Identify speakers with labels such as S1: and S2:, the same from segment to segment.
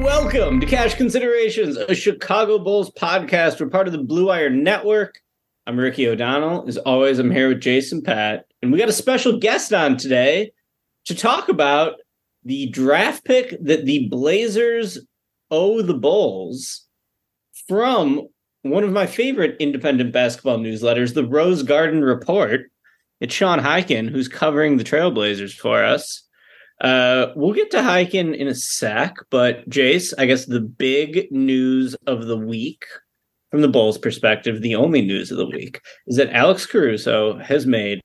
S1: Welcome to Cash Considerations, a Chicago Bulls podcast. We're part of the Blue Wire Network. I'm Ricky O'Donnell. As always, I'm here with Jason Patt, and we got a special guest on today to talk about the draft pick that the Blazers owe the Bulls from one of my favorite independent basketball newsletters, the Rose Garden Report. It's Sean Highkin who's covering the Trailblazers for us. Uh, we'll get to Highkin in a sec, but Jace, I guess the big news of the week from the Bulls' perspective, the only news of the week is that Alex Caruso has made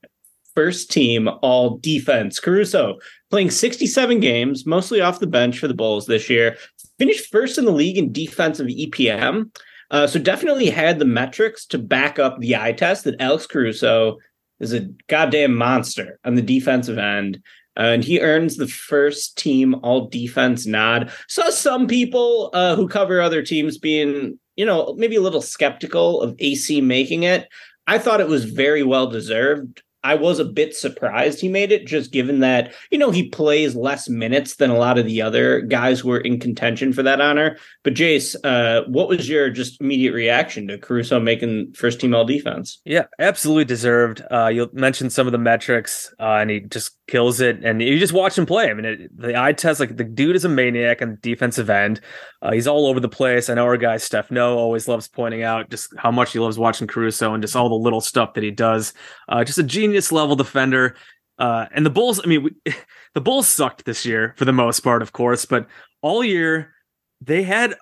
S1: first team all defense. Caruso playing 67 games, mostly off the bench for the Bulls this year, finished first in the league in defensive EPM. Uh, so definitely had the metrics to back up the eye test that Alex Caruso is a goddamn monster on the defensive end. Uh, and he earns the first team all defense nod. Saw some people uh, who cover other teams being, you know, maybe a little skeptical of AC making it. I thought it was very well deserved. I was a bit surprised he made it, just given that, you know, he plays less minutes than a lot of the other guys who were in contention for that honor. But Jace, uh, what was your just immediate reaction to Caruso making first team all defense?
S2: Yeah, absolutely deserved. Uh, you mentioned some of the metrics, uh, and he just kills it. And you just watch him play. I mean, it, the eye test, like the dude is a maniac on the defensive end. Uh, he's all over the place. I know our guy Steph Noh always loves pointing out just how much he loves watching Caruso and just all the little stuff that he does. Uh, just a genius level defender. Uh, and the Bulls, I mean, we, the Bulls sucked this year for the most part, of course, but all year they had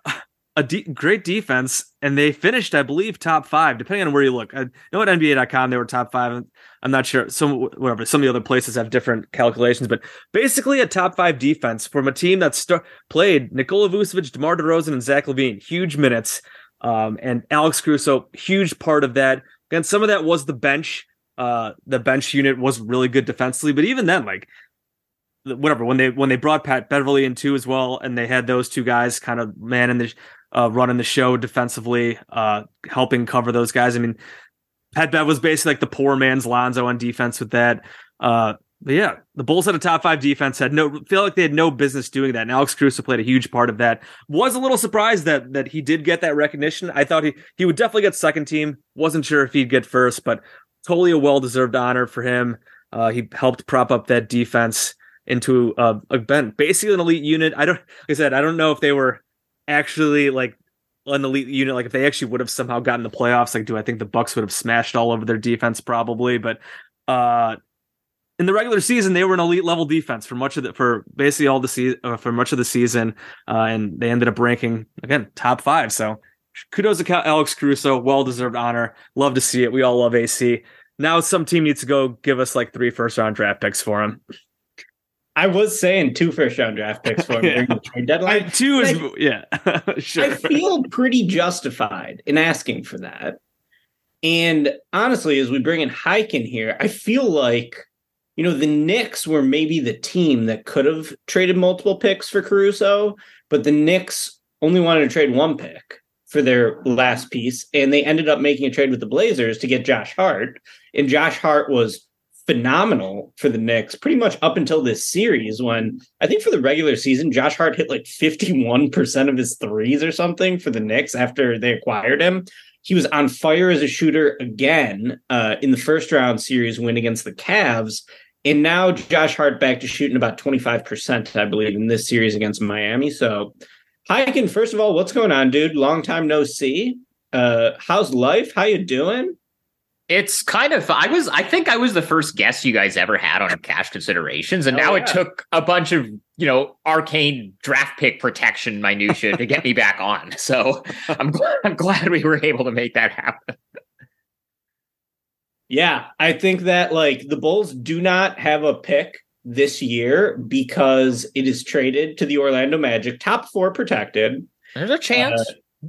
S2: a de- great defense and they finished, I believe, top five, depending on where you look. I know at NBA.com they were top five. I'm not sure. Some whatever. Some of the other places have different calculations, but basically a top five defense from a team that st- played Nikola Vucevic, DeMar DeRozan, and Zach LaVine, huge minutes, um, and Alex Caruso, huge part of that. Again, some of that was the bench. Uh, the bench unit was really good defensively, but even then, like whatever when they when they brought Pat Beverley in too as well, and they had those two guys kind of man in the uh, running the show defensively, uh, helping cover those guys. I mean, Pat Bev was basically like the poor man's Lonzo on defense with that. Uh, but yeah, the Bulls had a top five defense. Had no feel like they had no business doing that. And Alex Caruso played a huge part of that. Was a little surprised that that he did get that recognition. I thought he he would definitely get second team. Wasn't sure if he'd get first, but totally a well deserved honor for him. Uh, he helped prop up that defense into a, a ben, basically an elite unit. I don't, like I said, I don't know if they were actually like an elite unit. Like if they actually would have somehow gotten the playoffs, like do I think the Bucks would have smashed all over their defense? Probably, but uh, in the regular season, they were an elite level defense for much of the for basically all the season uh, for much of the season, uh, and they ended up ranking again top five. So kudos to Alex Caruso, well deserved honor. Love to see it. We all love AC. Now some team needs to go give us like three first round draft picks for him.
S1: I was saying two first round draft picks for him
S2: Yeah.
S1: during the trade deadline.
S2: two is
S1: I-
S2: yeah, sure.
S1: I feel pretty justified in asking for that. And honestly, as we bring in Highkin here, I feel like, you know, the Knicks were maybe the team that could have traded multiple picks for Caruso, but the Knicks only wanted to trade one pick for their last piece. And they ended up making a trade with the Blazers to get Josh Hart. And Josh Hart was phenomenal for the Knicks pretty much up until this series when I think for the regular season, Josh Hart hit like 51% of his threes or something for the Knicks after they acquired him. He was on fire as a shooter again uh, in the first round series win against the Cavs. And now Josh Hart back to shooting about 25%, I believe, in this series against Miami. So, Highkin, first of all, what's going on, dude? Long time no see. Uh, how's life? How you doing?
S3: It's kind of I was I think I was the first guest you guys ever had on cash considerations, and
S1: Oh,
S3: now
S1: yeah.
S3: it took a bunch of you know arcane draft pick protection minutia to get me back on. So I'm glad I'm glad we were able to make that happen.
S1: Yeah, I think that like the Bulls do not have a pick this year because it is traded to the Orlando Magic, top four protected.
S3: There's a chance
S1: uh,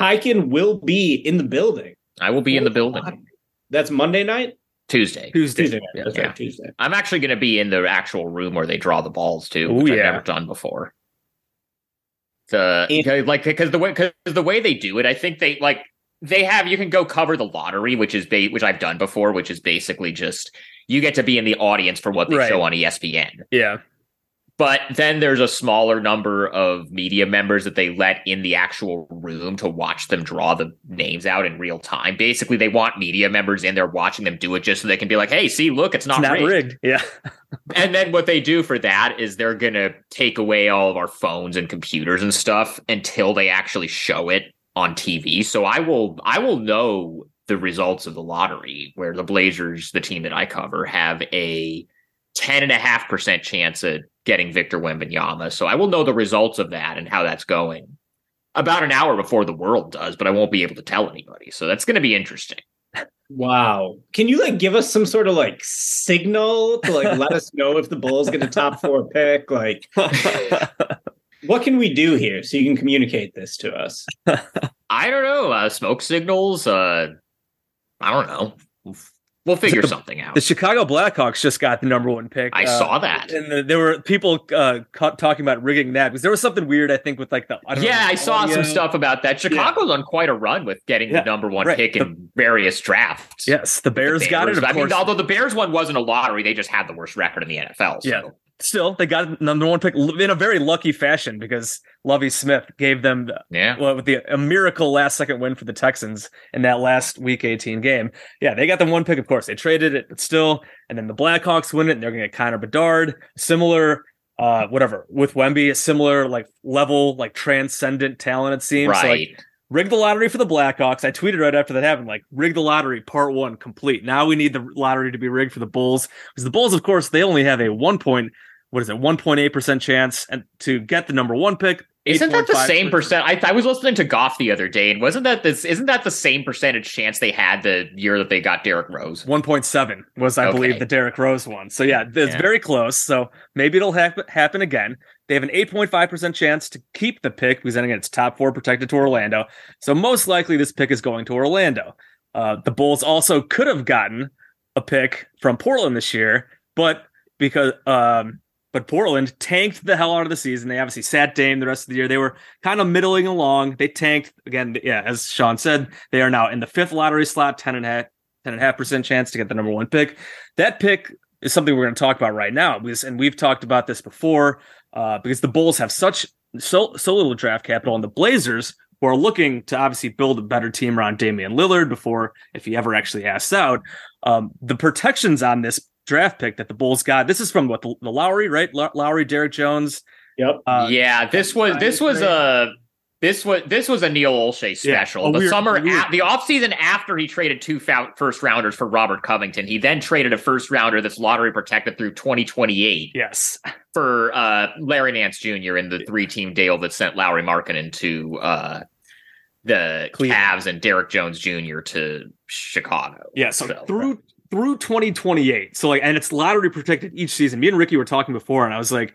S1: Highkin will be in the building.
S3: I will be in the oh, building
S1: That's Monday night?
S3: Tuesday.
S2: Tuesday.
S1: Tuesday night. That's
S3: Yeah.
S1: right, Tuesday.
S3: I'm actually going to be in the actual room where they draw the balls too,
S2: Ooh,
S3: which I've never done before. The
S1: And-
S3: like because the way because the way they do it, I think they like they have you can go cover the lottery, which is ba- which I've done before, which is basically just you get to be in the audience for what they
S2: Right.
S3: show on ESPN.
S2: Yeah.
S3: But then there's a smaller number of media members that they let in the actual room to watch them draw the names out in real time. Basically, they want media members in there watching them do it just so they can be like, "Hey, see, look, it's not,
S2: It's not
S3: rigged.
S2: rigged. Yeah.
S3: And then what they do for that is they're going to take away all of our phones and computers and stuff until they actually show it on TV. So I will I will know the results of the lottery where the Blazers, the team that I cover, have a 10.5% chance at getting Victor Wembanyama. So I will know the results of that and how that's going about an hour before the world does, but I won't be able to tell anybody. So that's going to be interesting.
S1: Wow. Can you like give us some sort of like signal to like let us know if the Bulls get a top four pick? Like what can we do here so you can communicate this to us?
S3: I don't know. Uh, smoke signals. Uh, I don't know. We'll figure
S2: The-
S3: something out.
S2: The Chicago Blackhawks just got the number one pick.
S3: I
S2: Uh,
S3: saw that.
S2: And the, there were people uh, ca- talking about rigging that because there was something weird, I think, with like the. I don't
S3: Yeah,
S2: know,
S3: I saw
S2: audio.
S3: some stuff about that. Chicago's on quite a run with getting
S2: Yeah,
S3: the number one
S2: right.
S3: pick in various drafts.
S2: Yes, the
S3: The
S2: Bears, got it. Of
S3: I mean, although the Bears one wasn't a lottery, they just had the worst record in the NFL. So.
S2: Yeah. Still they got number one pick in a very lucky fashion because Lovie Smith gave them
S3: yeah.
S2: well, with the a miracle last second win for the Texans in that last Week 18 game. Yeah, they got the one pick. Of course, they traded it, but still, and then the Blackhawks win it, and they're going to get Connor Bedard, similar. Uh, whatever with Wemby, a similar like level, like transcendent talent. It seems So, like,
S3: Right.
S2: Rig the lottery for the Blackhawks. I tweeted right after that happened, like rig the lottery part one complete. Now we need the lottery to be rigged for the Bulls because the Bulls, of course, they only have a one point, what is it, one point eight percent chance and to get the number one pick.
S3: Isn't that the same percent? I, I was listening to Goff the other day, and wasn't that this? Isn't that the same percentage chance they had the year that they got Derrick Rose?
S2: One point seven was, I
S3: Okay.
S2: believe, the Derrick Rose one. So yeah, it's
S3: Yeah.
S2: very close. So maybe it'll hap- happen again. They have an eight point five percent chance to keep the pick because then again, it's top four protected to Orlando. So most likely this pick is going to Orlando. Uh, the Bulls also could have gotten a pick from Portland this year, but because um, but Portland tanked the hell out of the season. They obviously sat Dame the rest of the year. They were kind of middling along. They tanked again. Yeah, as Sean said, they are now in the fifth lottery slot, 10 and a half, 10 and a half percent chance to get the number one pick. That pick is something we're going to talk about right now because, and we've talked about this before, uh, because the Bulls have such so so little draft capital, and the Blazers who are looking to obviously build a better team around Damian Lillard before if he ever actually asks out. Um, the protections on this draft pick that the Bulls got. This is from what the, the Lauri, right? Low- Lauri, Derrick Jones.
S1: Yep.
S2: Uh,
S3: yeah, this was this was a this was this was a Neil Olshey special.
S2: a
S3: the
S2: weird-
S3: summer,
S2: weird-
S3: a- the offseason after he traded two first rounders for Robert Covington, he then traded a first rounder that's lottery protected through 2028
S2: Yes.
S3: for uh, Larry Nance Jr. in the three team deal that sent Lauri Markkanen to uh, the
S2: Cleveland.
S3: Cavs and Derrick Jones Jr. to Chicago.
S2: Yeah. So,
S3: So-
S2: through through 2028. So like, and it's lottery protected each season. Me and Ricky were talking before, and I was like,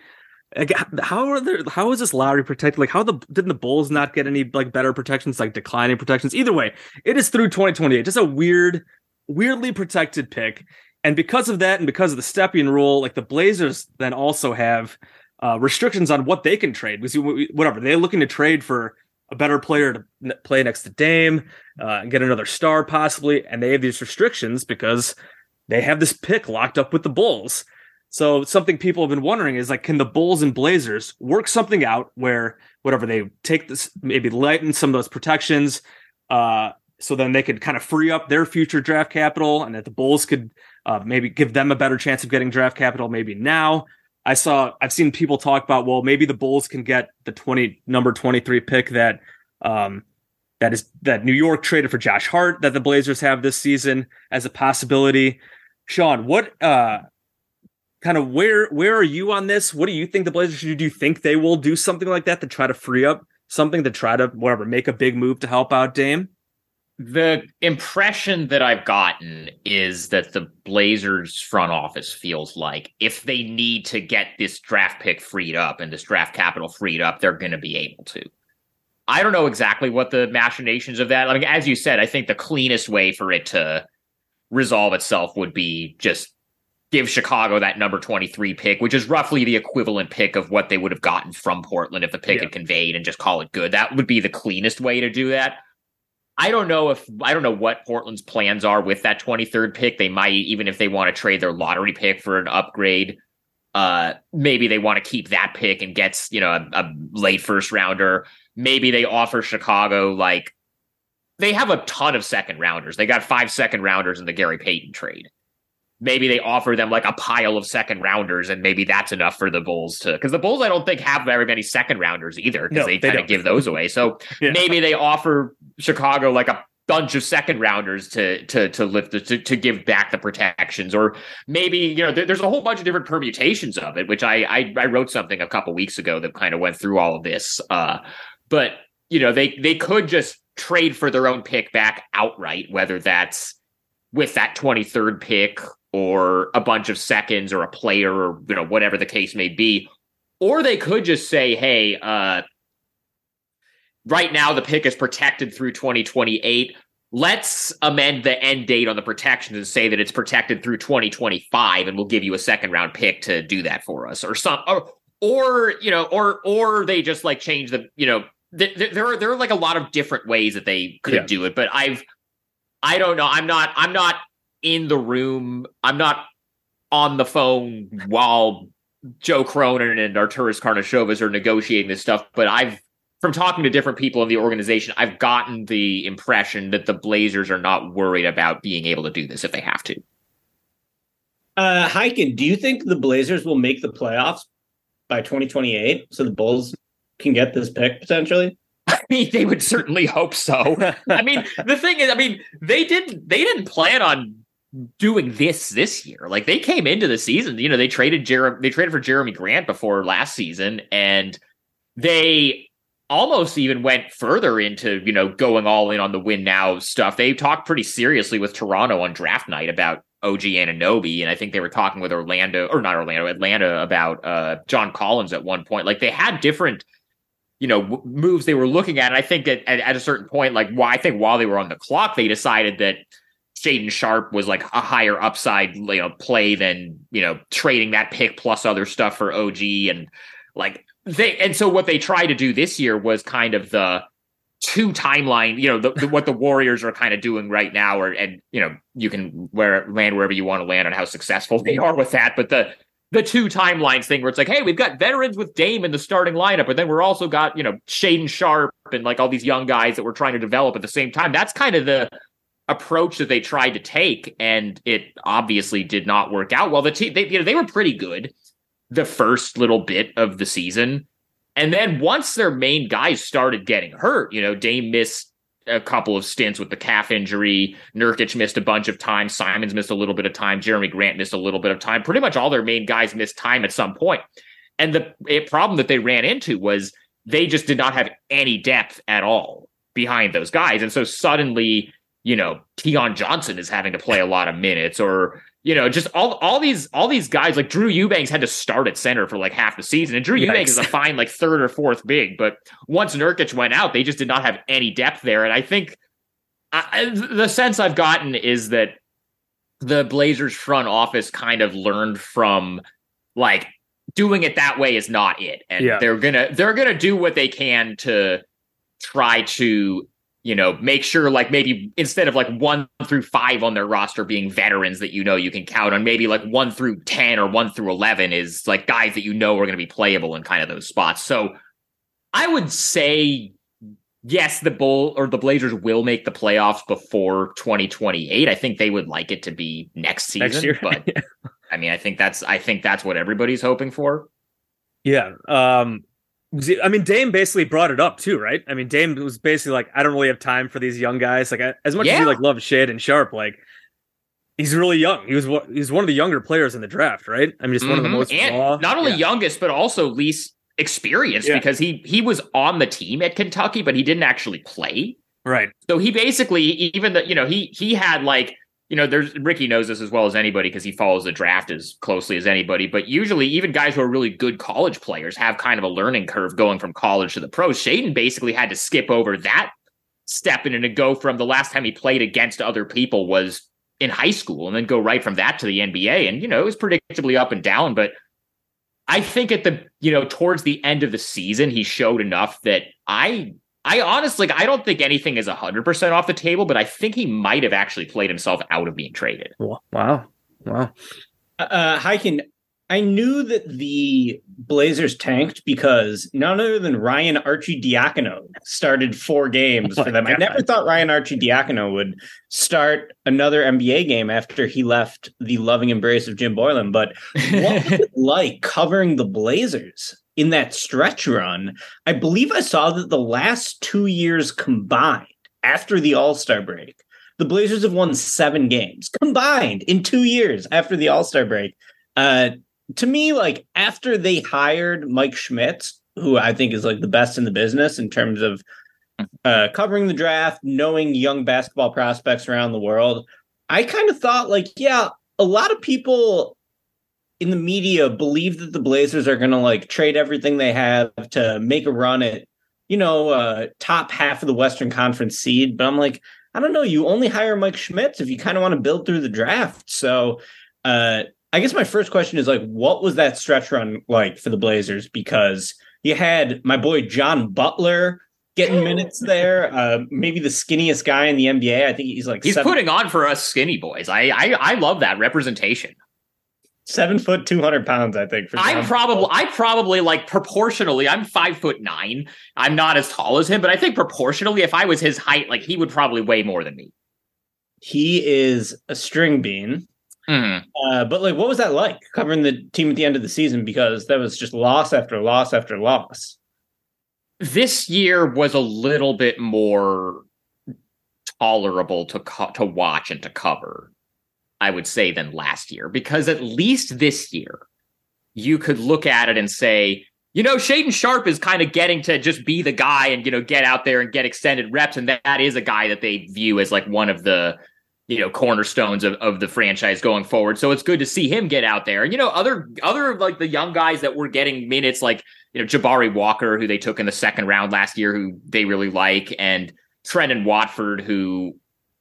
S2: like, how are there? How is this lottery protected? Like, how the didn't the Bulls not get any like better protections, like declining protections? Either way, it is through 2028. Just a weird, weirdly protected pick, and because of that, and because of the Stepien rule, like the Blazers then also have uh, restrictions on what they can trade. Because whatever they're looking to trade for a better player to play next to Dame, uh, get another star possibly, and they have these restrictions because they have this pick locked up with the Bulls. So something people have been wondering is like, can the Bulls and Blazers work something out where whatever they take this, maybe lighten some of those protections, uh, so then they could kind of free up their future draft capital, and that the Bulls could uh, maybe give them a better chance of getting draft capital maybe now. I saw I've seen people talk about well maybe the Bulls can get the 20 number 23 pick that um that is that New York traded for Josh Hart that the Blazers have this season as a possibility. Sean, what uh kind of where where are you on this? What do you think the Blazers should do? Do you think they will do something like that to try to free up something to try to whatever make a big move to help out Dame?
S3: The impression that I've gotten is that the Blazers front office feels like if they need to get this draft pick freed up and this draft capital freed up, they're going to be able to. I don't know exactly what the machinations of that. I mean, as you said, I think the cleanest way for it to resolve itself would be just give Chicago that number 23 pick, which is roughly the equivalent pick of what they would have gotten from Portland if the pick yeah. had conveyed and just call it good. That would be the cleanest way to do that. I don't know if I don't know what Portland's plans are with that 23rd pick. They might even if they want to trade their lottery pick for an upgrade, uh maybe they want to keep that pick and gets, you know, a, a late first rounder. Maybe they offer Chicago like they have a ton of second rounders. They got five second rounders in the Gary Payton trade maybe they offer them like a pile of second rounders and maybe that's enough for the bulls to because the bulls i don't think have very many second rounders either because no, they, they kind of give those away so yeah. maybe they offer chicago like a bunch of second rounders to to to lift the, to, to give back the protections or maybe you know there, there's a whole bunch of different permutations of it which I, I i wrote something a couple weeks ago that kind of went through all of this uh but you know they they could just trade for their own pick back outright whether that's with that 23rd pick or a bunch of seconds or a player or you know whatever the case may be. Or they could just say hey uh right now the pick is protected through 2028 let's amend the end date on the protections and say that it's protected through 2025 and we'll give you a second round pick to do that for us or some or or you know or or they just like change the you know th- th- there are there are like a lot of different ways that they could yeah. do it but i've i don't know. I'm not i'm not in the room. I'm not on the phone while Joe Cronin and Arturas Karnisovas are negotiating this stuff, but I've from talking to different people in the organization, I've gotten the impression that the Blazers are not worried about being able to do this if they have to.
S1: Uh Highkin, do you think the Blazers will make the playoffs by 2028 so the Bulls can get this pick potentially?
S3: I mean, they would certainly hope so. I mean, the thing is, I mean, they didn't they didn't plan on doing this this year. Like they came into the season, you know, they traded Jerami, they traded for Jerami Grant before last season, and they almost even went further into you know going all in on the win now stuff. They talked pretty seriously with Toronto on draft night about OG Anunoby, and I think they were talking with Orlando or not Orlando, Atlanta about uh, John Collins at one point. Like they had different. You know, w- moves they were looking at. And I think at, at, at a certain point, like, why well, I think while they were on the clock, they decided that Shaedon Sharpe was like a higher upside, you know, play than you know trading that pick plus other stuff for OG and like they. And so what they tried to do this year was kind of the two timeline. You know, the, the, what the Warriors are kind of doing right now, or and you know you can where land wherever you want to land on how successful they are with that, but the the two timelines thing where it's like, hey, we've got veterans with Dame in the starting lineup, but then we're also got, you know, Shaedon Sharpe and like all these young guys that we're trying to develop at the same time. That's kind of the approach that they tried to take, and it obviously did not work out. Well, the team they you know they were pretty good the first little bit of the season, and then once their main guys started getting hurt, you know, Dame missed a couple of stints with the calf injury. Nurkic missed a bunch of time. Simons missed a little bit of time. Jerami Grant missed a little bit of time. Pretty much all their main guys missed time at some point. And the problem that they ran into was they just did not have any depth at all behind those guys. And so suddenly you know, Keon Johnson is having to play a lot of minutes or you know, just all all these all these guys like Drew Eubanks had to start at center for like half the season, and Drew Yikes. Eubanks is a fine like third or fourth big, but once Nurkic went out, they just did not have any depth there, and I think I, the sense I've gotten is that the Blazers front office kind of learned from like doing it that way is not it, and yeah. they're gonna they're gonna do what they can to try to you know, make sure like maybe instead of like one through five on their roster being veterans that you know you can count on, maybe like one through 10 or one through 11 is like guys that you know are going to be playable in kind of those spots. So I would say, yes, the Bull or the Blazers will make the playoffs before 2028. I think they would like it to be next season, next year. but I mean, I think that's, I think that's what everybody's hoping for.
S2: Yeah. Um, I mean, Dame basically brought it up too, right? I mean, Dame was basically like, I don't really have time for these young guys. Like, as much yeah. as he like loved and Sharpe, like he's really young. He was he's one of the younger players in the draft, right? I mean, just mm-hmm. one of the mm-hmm. most
S3: and raw. Not only yeah. youngest, but also least experienced yeah. because he he was on the team at Kentucky, but he didn't actually play.
S2: Right.
S3: So he basically even the you know he he had like you know, there's Ricky knows this as well as anybody because he follows the draft as closely as anybody. But usually, even guys who are really good college players have kind of a learning curve going from college to the pros. Shaedon basically had to skip over that step and to go from the last time he played against other people was in high school and then go right from that to the NBA. And, you know, it was predictably up and down. But I think at the, you know, towards the end of the season, he showed enough that I I honestly, I don't think anything is 100% off the table, but I think he might have actually played himself out of being traded.
S2: Wow. Wow.
S1: Uh, uh Highkin, I knew that the Blazers tanked because none other than Ryan Arcidiacono started four games oh for them. God. I never thought Ryan Arcidiacono would start another NBA game after he left the loving embrace of Jim Boylen. But what was it like covering the Blazers in that stretch run, I believe I saw that the last two years combined after the All Star break, the Blazers have won seven games combined in two years after the All Star break. Uh, to me, like after they hired Mike Schmitz, who I think is like the best in the business in terms of uh, covering the draft, knowing young basketball prospects around the world, I kind of thought like, yeah, a lot of people in the media believe that the Blazers are going to like trade everything they have to make a run at, you know, uh, top half of the Western Conference seed. But I'm like, I don't know. You only hire Mike Schmitz if you kind of want to build through the draft. So, uh, I guess my first question is like, what was that stretch run like for the Blazers? Because you had my boy John Butler getting minutes there. Uh, maybe the skinniest guy in the NBA. I think he's like
S3: he's seven- putting on for us skinny boys. I, I I love that representation
S1: seven foot, two hundred pounds. I think.
S3: I'm probably, I probably like proportionally. I'm five foot nine. I'm not as tall as him, but I think proportionally, if I was his height, like he would probably weigh more than me.
S1: He is a string bean. Mm. Uh, but like, what was that like covering the team at the end of the season? Because that was just loss after loss after loss.
S3: This year was a little bit more tolerable to co- to watch and to cover I would say, than last year because at least this year you could look at it and say, you know, Shaedon Sharpe is kind of getting to just be the guy and, you know, get out there and get extended reps. And that, that is a guy that they view as like one of the, you know, cornerstones of, of the franchise going forward. So it's good to see him get out there. And, you know, other, other like the young guys that were getting minutes, like, you know, Jabari Walker, who they took in the second round last year, who they really like, and Trendon Watford, who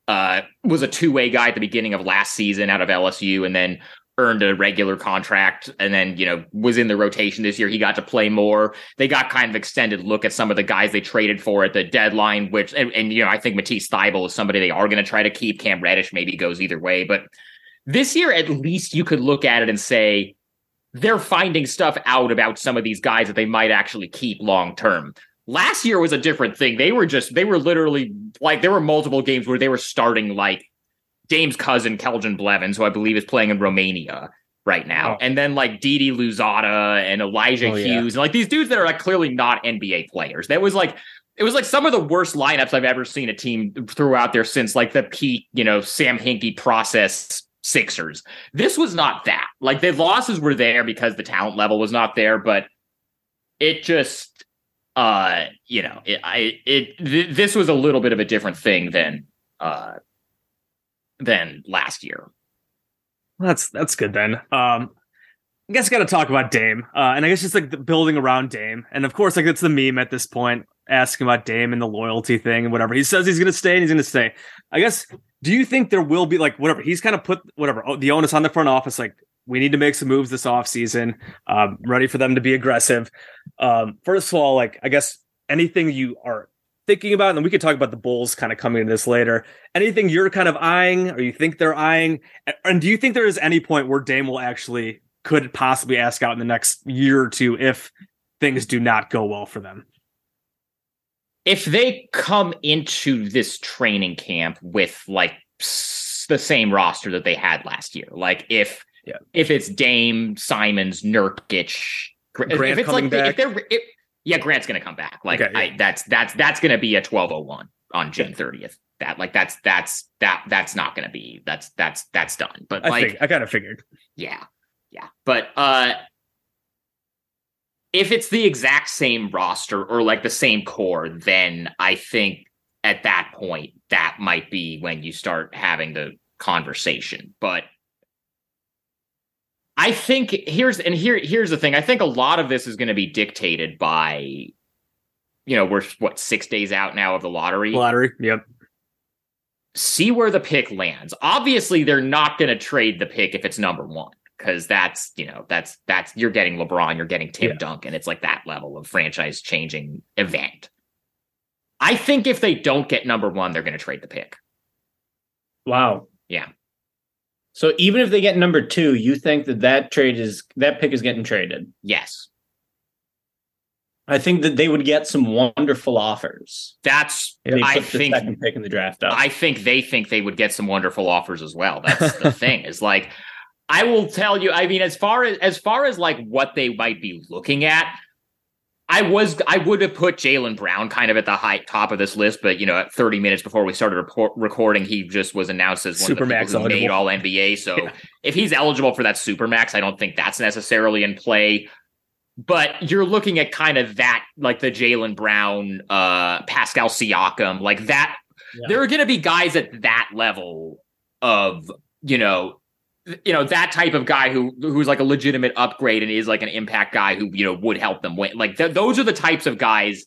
S3: uh, was a two way guy at the beginning of last season out of LSU and then earned a regular contract and then, you know, was in the rotation this year. He got to play more. They got kind of extended look at some of the guys they traded for at the deadline, which, and, and you know, I think Matisse Thybulle is somebody they are going to try to keep. Cam Reddish maybe goes either way. But this year, at least you could look at it and say, they're finding stuff out about some of these guys that they might actually keep long term. Last year was a different thing. They were just, they were literally like, there were multiple games where they were starting like Dame's cousin, Keljin Blevins, who I believe is playing in Romania right now. Oh. And then like Didi Louzada and Elijah oh, Hughes yeah. and like these dudes that are like clearly not NBA players. That was like, it was like some of the worst lineups I've ever seen a team throw out there since like the peak, you know, Sam Hinkie process Sixers. This was not that. Like the losses were there because the talent level was not there, but it just uh, you know, it, I it th- this was a little bit of a different thing than uh than last year.
S2: That's that's good then. Um, I guess I got to talk about Dame, uh, and I guess just like the building around Dame, and of course, like it's the meme at this point, asking about Dame and the loyalty thing and whatever. He says he's going to stay, and he's going to stay. I guess. Do you think there will be like whatever he's kind of put whatever oh, the onus on the front office? Like we need to make some moves this offseason. Um, ready for them to be aggressive. Um, first of all, like I guess anything you are thinking about, and we could talk about the Bulls kind of coming to this later. Anything you're kind of eyeing, or you think they're eyeing, and do you think there is any point where Dame will actually could possibly ask out in the next year or two if things do not go well for them?
S3: If they come into this training camp with like the same roster that they had last year, like if yeah. if it's Dame, Simons, Nurkic,
S2: Grant
S3: if it's
S2: coming
S3: like
S2: back.
S3: if they're if, yeah, Grant's gonna come back. Like
S2: Okay, yeah.
S3: I, that's that's that's gonna be a twelve oh one on June thirtieth. That like that's that's that that's not gonna be that's that's that's done. But
S2: I
S3: like
S2: think I kind of figured.
S3: yeah. Yeah. But uh if it's the exact same roster or like the same core, then I think at that point that might be when you start having the conversation. But I think here's and here here's the thing. I think a lot of this is going to be dictated by you know, we're what 6 days out now of the lottery
S2: Lottery. Yep.
S3: see where the pick lands. Obviously, they're not going to trade the pick if it's number one because that's you know that's that's you're getting LeBron, you're getting Tim
S2: Yeah.
S3: Duncan. It's like that level of franchise changing event. I think if they don't get number one, they're going to trade the pick.
S1: Wow.
S3: Yeah.
S1: So even if they get number two, you think that that trade is that pick is getting traded?
S3: Yes,
S1: I think that they would get some wonderful offers.
S3: that's. I think
S1: second pick in the draft up.
S3: I think they think they would get some wonderful offers as well. That's the thing. Is like I will tell you. I mean, as far as as far as like what they might be looking at, I was I would have put Jaylen Brown kind of at the high top of this list, but you know, at 30 minutes before we started report, recording, he just was announced as one
S2: Supermax
S3: of the made. All NBA. So
S2: Yeah.
S3: if he's eligible for that supermax, I don't think that's necessarily in play. But you're looking at kind of that, like the Jaylen Brown, uh, Pascal Siakam, like that.
S1: Yeah.
S3: There are going to be guys at that level of, you know, you know that type of guy who who's like a legitimate upgrade and is like an impact guy who you know would help them win. Like th- those are the types of guys.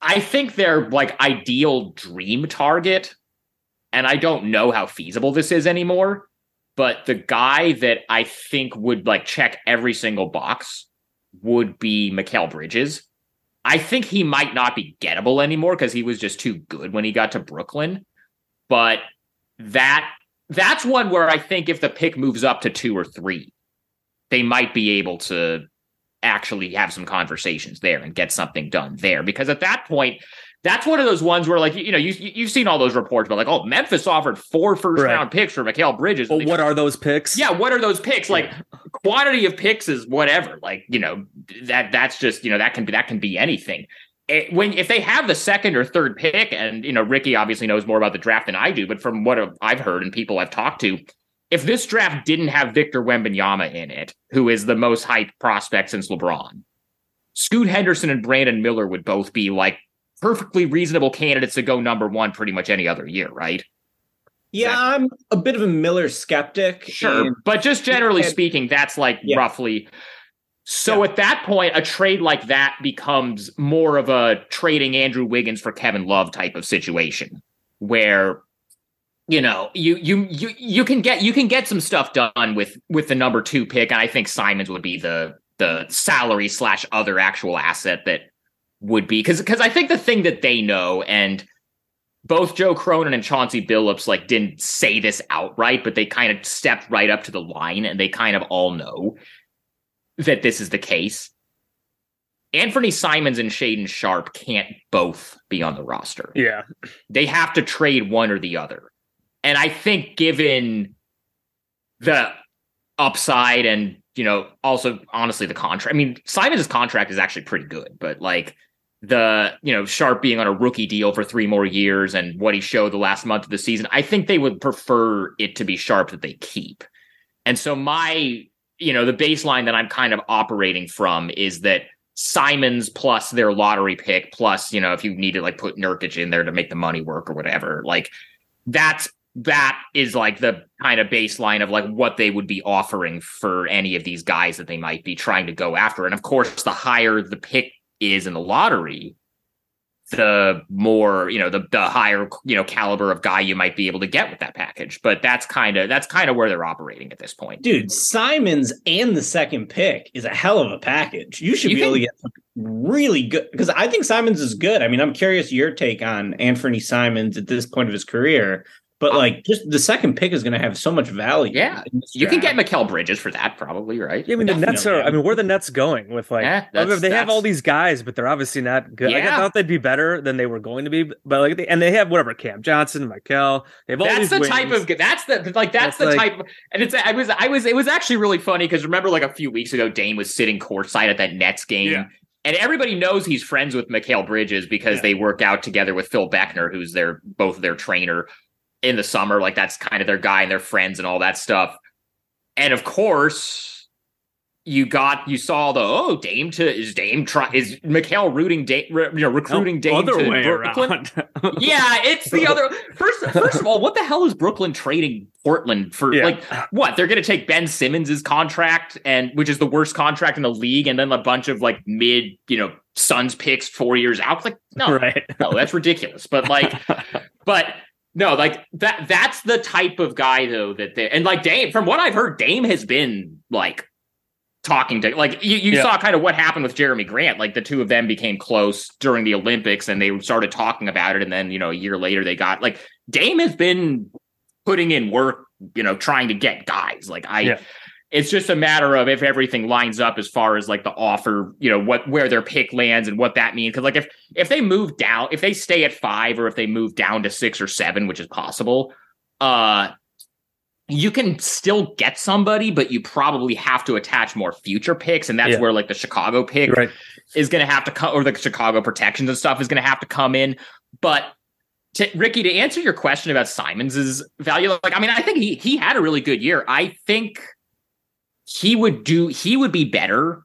S3: I think they're like ideal dream target, and I don't know how feasible this is anymore. But the guy that I think would like check every single box would be Mikal Bridges. I think he might not be gettable anymore because he was just too good when he got to Brooklyn. But that that's one where I think if the pick moves up to two or three, they might be able to actually have some conversations there and get something done there. Because at that point, that's one of those ones where, like, you know, you you've seen all those reports about like, oh, Memphis offered four first
S2: Right.
S3: round picks for Mikal Bridges.
S2: But what are those picks?
S3: Yeah, what are those picks? Like quantity of picks is whatever. Like you know that that's just you know that can be that can be anything. It- when if they have the second or third pick, and you know Ricky obviously knows more about the draft than I do, but from what I've heard and people I've talked to, if this draft didn't have Victor Wembanyama in it, who is the most hyped prospect since LeBron, Scoot Henderson and Brandon Miller would both be like perfectly reasonable candidates to go number one pretty much any other year, right?
S1: yeah, I'm a bit of a Miller skeptic.
S3: Sure, but just generally speaking, that's like
S1: Yeah.
S3: roughly. So at that point, a trade like that becomes more of a trading Andrew Wiggins for Kevin Love type of situation, where you know you you you you can get you can get some stuff done with with the number two pick, and I think Simons would be the the salary slash other actual asset that would be. Because because I think the thing that they know and both Joe Cronin and Chauncey Billups like didn't say this outright, but they kind of stepped right up to the line and they kind of all know that this is the case. Anfernee Simons and Shaedon Sharpe can't both be on the roster.
S2: Yeah.
S3: They have to trade one or the other. And I think given the upside and you know also honestly the contract i mean simons' contract is actually pretty good but like the you know sharpe being on a rookie deal for three more years and what he showed the last month of the season i think they would prefer it to be sharpe that they keep and so my you know the baseline that i'm kind of operating from is that simons plus their lottery pick plus you know if you need to like put nurkic in there to make the money work or whatever like that's that is like the kind of baseline of like what they would be offering for any of these guys that they might be trying to go after. And of course, the higher the pick is in the lottery, the more you know the the higher you know caliber of guy you might be able to get with that package. But that's kind of that's kind of where they're operating at this point.
S1: Dude simons and the second pick is a hell of a package. You should
S3: You
S1: be able to get really good because i think simons is good. I mean i'm curious your take on anfernee simons at this point of his career but um, like just the second pick is going to have so much value
S3: Yeah. you can get
S1: draft.
S3: Mikal Bridges for that probably right
S2: Yeah, I mean the Nets are. I mean, where are the Nets going with like?
S3: Yeah,
S2: I mean, they have all these guys, but they're obviously not good. Like, I thought they'd be better than they were going to be, but like, they, and they have whatever Cam Johnson, Mikal. They have all
S3: that's
S2: these
S3: the
S2: wings.
S3: type of that's the like that's
S2: That's
S3: the
S2: like-
S3: type of, and it's I was I was it was actually really funny because remember like a few weeks ago Dame was sitting courtside at that Nets game
S1: Yeah.
S3: and everybody knows he's friends with Mikal Bridges because
S1: Yeah.
S3: they work out together with Phil Beckner who's their both their trainer in the summer like that's kind of their guy and their friends and all that stuff and of course you got you saw the oh Dame to is Dame try is Mikal rooting Dame you know recruiting Dame
S2: other
S3: to
S2: way
S3: Brooklyn
S2: around.
S3: yeah, it's the other. First, first of all, what the hell is Brooklyn trading Portland for?
S2: Yeah.
S3: Like, what they're going to take Ben Simmons's contract, and which is the worst contract in the league, and then a bunch of like mid, you know, Suns picks four years out. Like, no,
S2: right.
S3: no, that's ridiculous. But like, but no, like that. That's the type of guy though that they and like Dame. From what I've heard, Dame has been like talking to like you, you
S2: Yeah.
S3: saw kind of what happened with Jerami Grant. Like the two of them became close during the Olympics, and they started talking about it. And then you know a year later, they got like Dame has been putting in work. You know, trying to get guys. Like I.
S2: Yeah.
S3: It's just a matter of if everything lines up as far as like the offer, you know, what where their pick lands and what that means. Because like if if they move down, if they stay at five or if they move down to six or seven, which is possible, uh, you can still get somebody, but you probably have to attach more future picks, and that's
S2: Yeah.
S3: where like the Chicago pick
S2: Right.
S3: is going to have to come, or the Chicago protections and stuff is going to have to come in. But to, Ricky, to answer your question about Simons's value, like I mean, I think he he had a really good year. I think he would do he would be better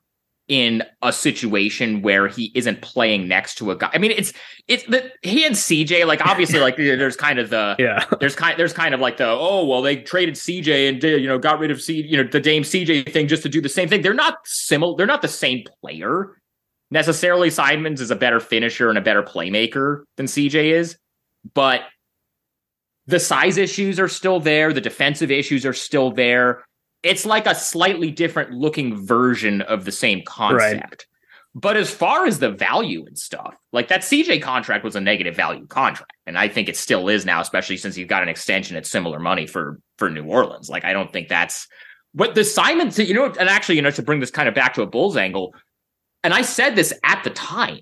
S3: in a situation where he isn't playing next to a guy. I mean, it's it's that he and CJ like obviously like there's kind of the
S2: Yeah.
S3: there's kind there's kind of like the oh well they traded CJ and did, you know got rid of C you know the Dame CJ thing just to do the same thing. They're not similar. They're not the same player necessarily. Simons is a better finisher and a better playmaker than CJ is, but the size issues are still there. The defensive issues are still there. It's like a slightly different looking version of the same concept. But as far as the value and stuff, like that CJ contract was a negative value contract, and I think it still is now, especially since you've got an extension at similar money for for New Orleans. Like I don't think that's what the Simons, you know, and actually, you know, to bring this kind of back to a Bulls angle, and I said this at the time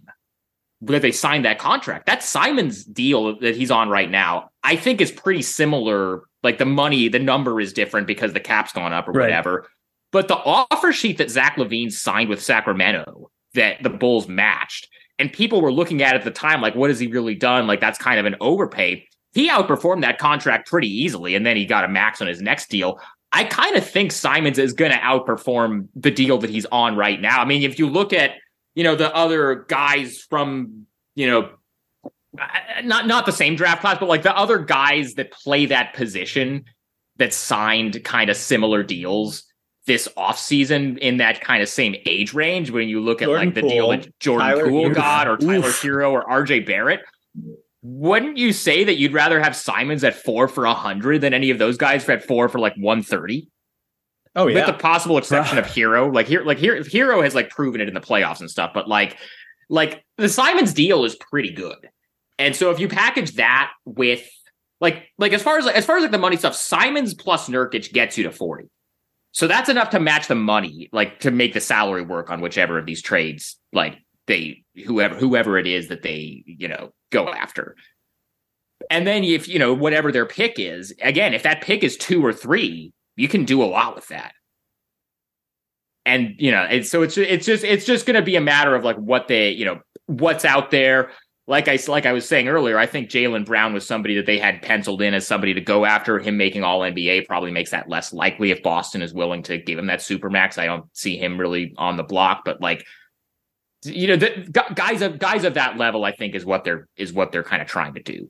S3: that they signed that contract. That Simons deal that he's on right now, I think is pretty similar. Like the money, the number is different because the cap's gone up or
S2: Right.
S3: whatever. But the offer sheet that Zach LaVine signed with Sacramento that the Bulls matched, and people were looking at at the time, like, what has he really done? Like, that's kind of an overpay. He outperformed that contract pretty easily, and then he got a max on his next deal. I kind of think Simons is going to outperform the deal that he's on right now. I mean, if you look at, you know, the other guys from, you know, not not the same draft class, but like the other guys that play that position that signed kind of similar deals this offseason in that kind of same age range when you look at
S1: Jordan
S3: like the deal
S1: Poole,
S3: that Jordan
S1: Tyler
S3: Poole got or Tyler
S2: Oof.
S3: Herro or RJ Barrett. Wouldn't you say that you'd rather have Simons at four for a hundred than any of those guys at four for like one thirty?
S1: Oh
S3: with the possible exception of Herro. Like here, like here, Herro has like proven it in the playoffs and stuff. But like, like the Simons deal is pretty good. And so if you package that with like, like as far as as far as like the money stuff, Simons plus Nurkic gets you to forty. So that's enough to match the money, like to make the salary work on whichever of these trades, like they whoever whoever it is that they you know go after. And then if you know whatever their pick is, again, if that pick is two or three, you can do a lot with that. And you know, so it's it's just it's just going to be a matter of like what they you know what's out there. Like I like I was saying earlier, I think Jaylen Brown was somebody that they had penciled in as somebody to go after. Him making All NBA probably makes that less likely if Boston is willing to give him that super max. I don't see him really on the block, but like you know, the, guys of guys of that level, I think is what they're is what they're kind of trying to do.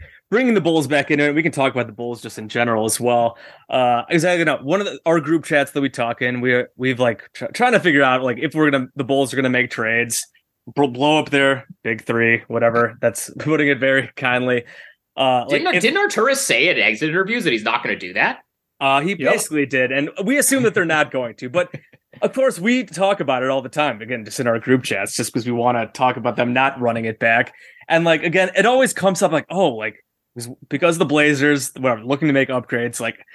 S2: bringing the Bulls back into it, we can talk about the Bulls just in general as well. Uh, exactly. You know, one of the, our group chats that we talk in, we're we've like tr- trying to figure out like if we're gonna the Bulls are gonna make trades, blow up their big three, whatever. That's putting it very kindly. Uh,
S3: didn't,
S2: like, if,
S3: didn't Arturas say at exit interviews that he's not going to do that?
S2: Uh, he yep. basically did, and we assume that they're not going to. But of course, we talk about it all the time. Again, just in our group chats, just because we want to talk about them not running it back. And like again, it always comes up like, oh, like because the Blazers, whatever, looking to make upgrades. Like,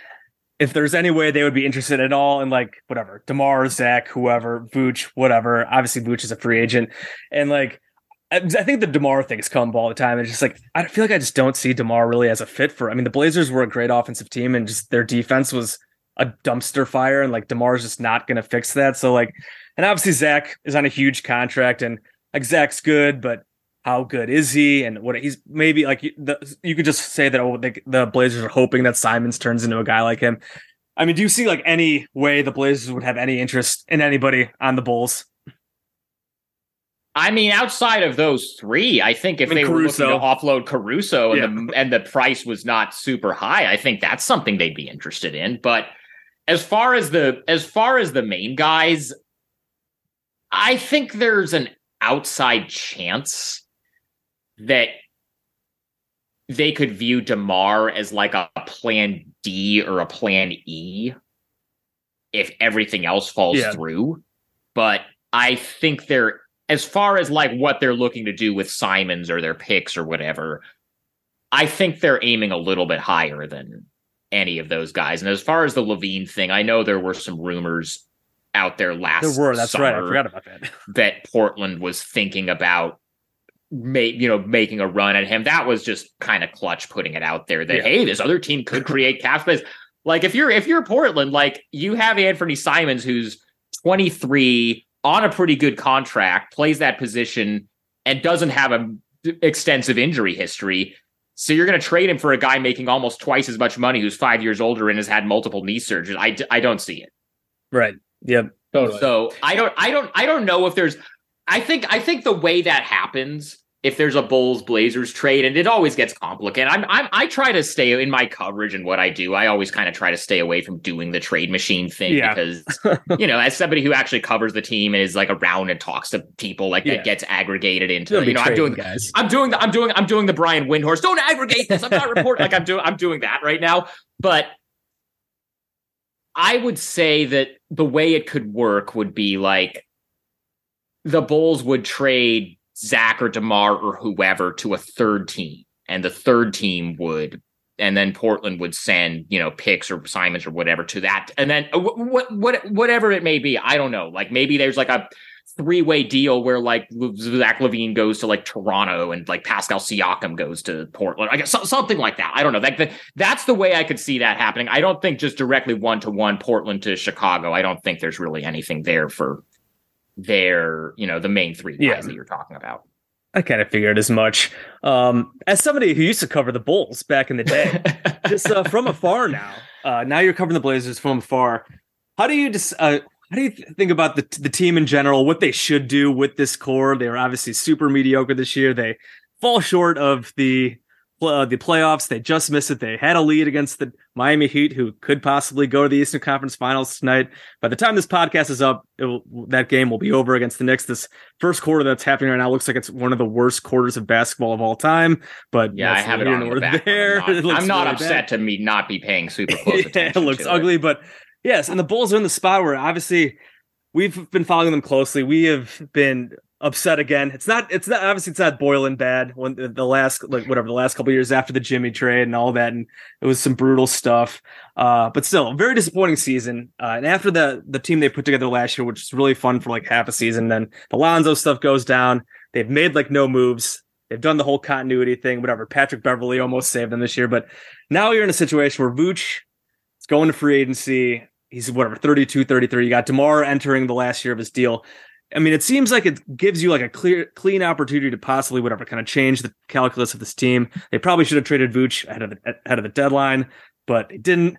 S2: if there's any way they would be interested at all in like whatever, Demar, Zach, whoever, Vooch, whatever. Obviously, Vooch is a free agent, and like I think the Demar things come up all the time. It's just like I feel like I just don't see Demar really as a fit for. I mean, the Blazers were a great offensive team, and just their defense was a dumpster fire, and like Demar's just not going to fix that. So like, and obviously Zach is on a huge contract, and like Zach's good, but how good is he? And what he's maybe like the, you could just say that oh the, the Blazers are hoping that Simons turns into a guy like him. I mean, do you see like any way the Blazers would have any interest in anybody on the Bulls?
S3: I mean, outside of those three, I think if I mean, they Caruso. were looking to offload Caruso and yeah. the and the price was not super high, I think that's something they'd be interested in. But as far as the as far as the main guys, I think there's an outside chance that they could view DeMar as like a plan D or a plan E if everything else falls yeah. through. But I think they're as far as like what they're looking to do with Simons or their picks or whatever, I think they're aiming a little bit higher than any of those guys. And as far as the LaVine thing, I know there were some rumors out there last
S2: there were that's right i forgot about that
S3: that portland was thinking about make you know making a run at him that was just kind of clutch putting it out there that yeah. hey this other team could create cap space like if you're if you're portland like you have anfernee simons who's 23 on a pretty good contract, plays that position, and doesn't have an extensive injury history. So you're going to trade him for a guy making almost twice as much money who's five years older and has had multiple knee surgeries. I, I don't see it.
S2: Right. Yep.
S3: Totally. So I don't I don't I don't know if there's I think I think the way that happens if there's a Bulls Blazers trade, and it always gets complicated. I'm, I'm I try to stay in my coverage and what I do. I always kind of try to stay away from doing the trade machine thing
S2: Yeah.
S3: because you know, as somebody who actually covers the team and is like around and talks to people, like
S2: Yeah.
S3: that gets aggregated into.
S2: Don't
S3: You know, I'm doing
S2: guys.
S3: I'm doing the I'm doing I'm doing the Brian Windhorst. Don't aggregate this. I'm not reporting like I'm doing I'm doing that right now. But I would say that the way it could work would be like the Bulls would trade Zach or DeMar or whoever to a third team, and the third team would, and then Portland would send you know picks or assignments or whatever to that, and then uh, what what whatever it may be, I don't know. Like maybe there's like a three way deal where like Zach LaVine goes to like Toronto and like Pascal Siakam goes to Portland. I guess something like that. I don't know. Like that's the way I could see that happening. I don't think just directly one to one Portland to Chicago. I don't think there's really anything there for their, you know, the main three guys
S2: Yeah.
S3: that you're talking about.
S2: I kind of figured as much. Um, as somebody who used to cover the Bulls back in the day, just uh, from afar now. Uh, now you're covering the Blazers from afar. How do you just uh, how do you th- think about the the team in general? What they should do with this core? They are obviously super mediocre this year. They fall short of the uh, the playoffs. They just missed it. They had a lead against the Miami Heat, who could possibly go to the Eastern Conference Finals tonight. By the time this podcast is up, it will, that game will be over against the Knicks. This first quarter that's happening right now looks like it's one of the worst quarters of basketball of all time. But
S3: Yeah, I have it on the back.
S2: there.
S3: I'm not, I'm not
S2: really
S3: upset
S2: bad.
S3: to me not be paying super close
S2: yeah,
S3: attention.
S2: it looks ugly, but yes, and the Bulls are in the spot where obviously we've been following them closely. We have been upset again. It's not. It's not obviously it's not boiling bad. When the, last like whatever the last couple years after the Jimmy trade and all that, and it was some brutal stuff. Uh, but still, very disappointing season. Uh, and after the the team they put together last year, which was really fun for like half a season, then the Lonzo stuff goes down. They've made like no moves. They've done the whole continuity thing, whatever. Patrick Beverley almost saved them this year, but now you're in a situation where Vooch is going to free agency. He's whatever, 32, 33. You got DeMar entering the last year of his deal. I mean, it seems like it gives you like a clear, clean opportunity to possibly whatever kind of change the calculus of this team. They probably should have traded Vooch ahead of the ahead of the deadline, but they didn't.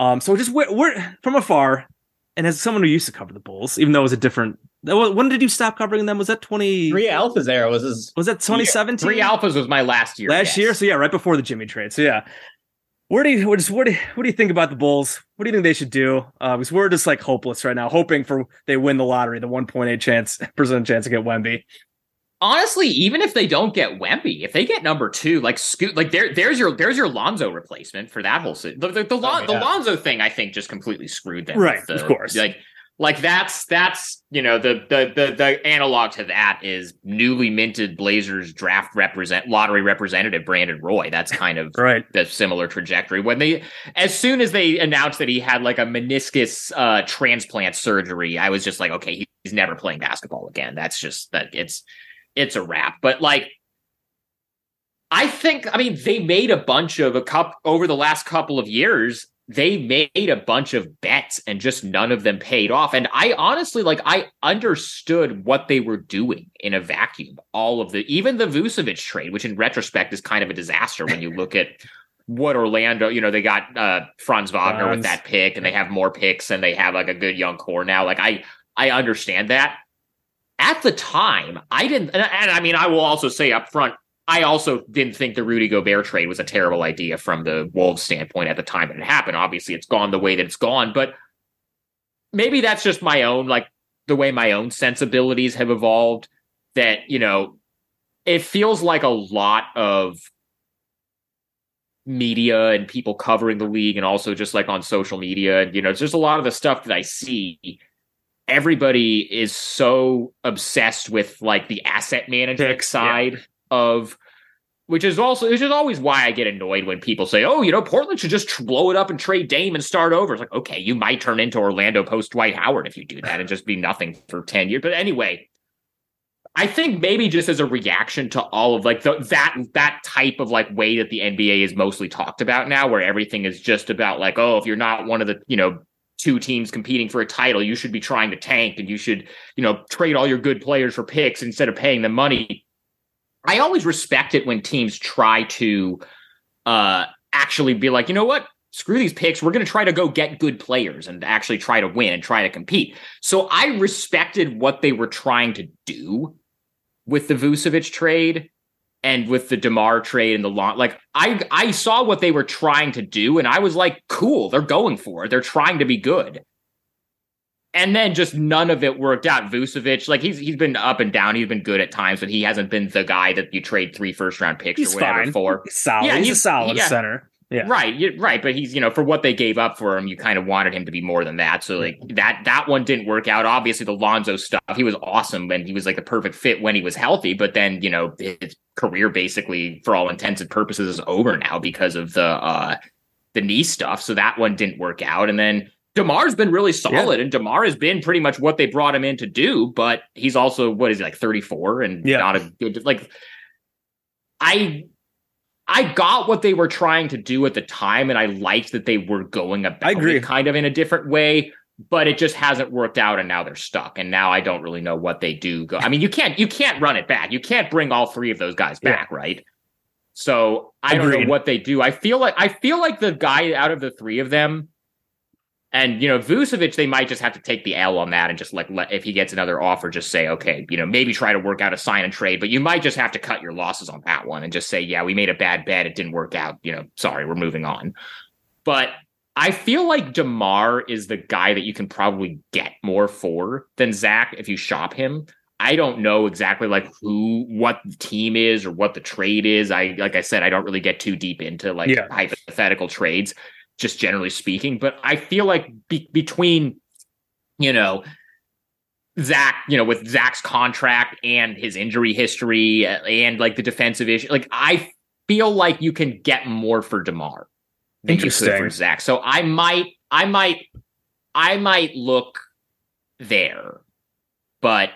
S2: Um, so just we're, we're from afar, and as someone who used to cover the Bulls, even though it was a different. When did you stop covering them? Was that twenty?
S1: Three Alphas era was his.
S2: Was that twenty seventeen?
S3: Three alphas was my last year.
S2: last
S3: yes.
S2: year. So yeah, right before the Jimmy trade. So yeah, where do you what, is, what do you, what do you think about the Bulls? What do you think they should do? Uh, because we're just like hopeless right now, hoping for they win the lottery, the one point eight chance percent chance to get Wemby.
S3: honestly, even if they don't get Wemby, if they get number two, like Scoot, like there, there's your there's your Lonzo replacement for that whole si- the the, the,
S1: Oh, yeah.
S3: the Lonzo thing. I think just completely screwed them.
S2: Right,
S3: the-
S2: of course.
S3: Like like that's that's you know the the the the analog to that is newly minted Blazers draft represent lottery representative Brandon Roy. That's kind of
S2: Right.
S3: the similar trajectory when they as soon as they announced that he had like a meniscus uh transplant surgery i was just like okay he's never playing basketball again that's just that it's it's a wrap but like i think i mean they made a bunch of a cup over the last couple of years they made a bunch of bets and just none of them paid off and i honestly like i understood what they were doing in a vacuum all of the even the Vucevic trade which in retrospect is kind of a disaster when you look at what Orlando, you know, they got uh Franz Wagner
S2: Franz.
S3: with that pick and they have more picks and they have like a good young core now. Like I I understand that. At the time, I didn't and, and I mean I will also say up front, I also didn't think the Rudy Gobert trade was a terrible idea from the Wolves standpoint at the time that it happened. Obviously, it's gone the way that it's gone, but maybe that's just my own like the way my own sensibilities have evolved that, you know, it feels like a lot of media and people covering the league and also just like on social media and you know it's just a lot of the stuff that i see everybody is so obsessed with like the asset management
S2: Picks, yeah.
S3: Of which is also which is always why I get annoyed when people say, "Oh, you know, Portland should just blow it up and trade Dame and start over." It's like, okay, you might turn into Orlando post Dwight Howard if you do that and just be nothing for ten years. But anyway, I think maybe just as a reaction to all of like the, that that type of like way that the NBA is mostly talked about now, where everything is just about like, oh, if you're not one of the you know two teams competing for a title, you should be trying to tank and you should you know trade all your good players for picks instead of paying them money. I always respect it when teams try to uh actually be like, you know what? Screw these picks. We're going to try to go get good players and actually try to win and try to compete. So I respected what they were trying to do with the Vucevic trade. and with the Demar trade and the long, like I I saw what they were trying to do, and I was like, cool, they're going for it. They're trying to be good. And then just none of it worked out. Vucevic, like he's he's been up and down. He's been good at times, but he hasn't been the guy that you trade three first round picks
S2: He's
S3: or whatever
S2: fine.
S3: for.
S2: He's solid.
S3: Yeah,
S2: he's,
S3: he's-
S2: a solid
S3: yeah.
S2: center. Yeah.
S3: Right, right, but he's you know for what they gave up for him, you kind of wanted him to be more than that. So like that that one didn't work out. Obviously, the Lonzo stuff, he was awesome and he was like the perfect fit when he was healthy. But then you know his career basically, for all intents and purposes, is over now because of the uh the knee stuff. So that one didn't work out. And then Demar's been really solid, and Demar has been pretty much what they brought him in to do. But he's also what is he like thirty four and
S2: Yeah.
S3: not a good like. I I got what they were trying to do at the time, and I liked that they were going about it kind of in a different way. But it just hasn't worked out, and now they're stuck. And now I don't really know what they do. Go. I mean, you can't you can't run it back. You can't bring all three of those guys
S2: Yeah.
S3: back, right? So I don't know what they do. I feel like I feel like the guy out of the three of them, and you know Vucevic, they might just have to take the L on that and just like let if he gets another offer, just say okay, you know maybe try to work out a sign and trade, but you might just have to cut your losses on that one and just say yeah, we made a bad bet, it didn't work out. You know, sorry, we're moving on. But I feel like Demar is the guy that you can probably get more for than Zach if you shop him. I don't know exactly like who, what the team is or what the trade is. I like I said, I don't really get too deep into like
S2: Yeah.
S3: hypothetical trades, just generally speaking. But I feel like be- between, you know, Zach, you know, with Zach's contract and his injury history uh, and like the defensive issue, like I feel like you can get more for Demar than you could
S2: Interesting.
S3: for Zach. So I might, I might, I might look there, but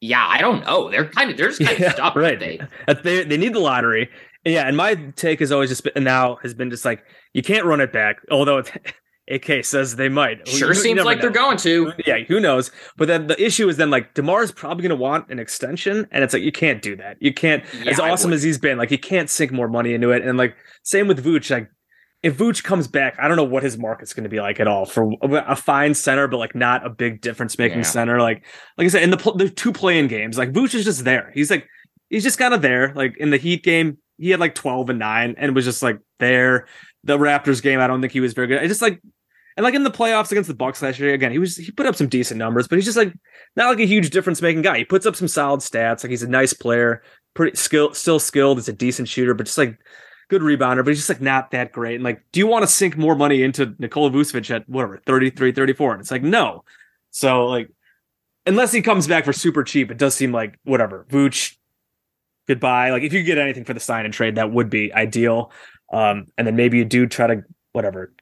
S3: yeah, I don't know. They're kind of they're just kind
S2: Yeah,
S3: of stuck,
S2: right.
S3: They
S2: They they need the lottery. Yeah, and my take has always just been now has been just like you can't run it back. Although AK says they might.
S3: sure seems like they're going to.
S2: Yeah, who knows? But then the issue is then like Demar is probably going to want an extension, and it's like you can't do that. You can't.
S3: Yeah,
S2: as awesome as he's been, like you can't sink more money into it. And like same with Vooch. Like if Vooch comes back, I don't know what his market's going to be like at all for a fine center, but like not a big difference making
S3: Yeah.
S2: center. Like like I said, in the pl- the two playing games, like Vooch is just there. He's like he's just kind of there. Like in the Heat game, he had like twelve and nine, and was just like there. The Raptors game, I don't think he was very good. I just like and like in the playoffs against the Bucks last year, again, he was he put up some decent numbers, but he's just like not like a huge difference making guy. He puts up some solid stats. Like he's a nice player, pretty skill, still skilled. He's a decent shooter, but just like good rebounder, but he's just like not that great. And like, do you want to sink more money into Nikola Vucevic at whatever 33, 34? And it's like no. So like, unless he comes back for super cheap, it does seem like whatever Vooch. Goodbye. Like if you get anything for the sign and trade, that would be ideal. Um, and then maybe you do try to whatever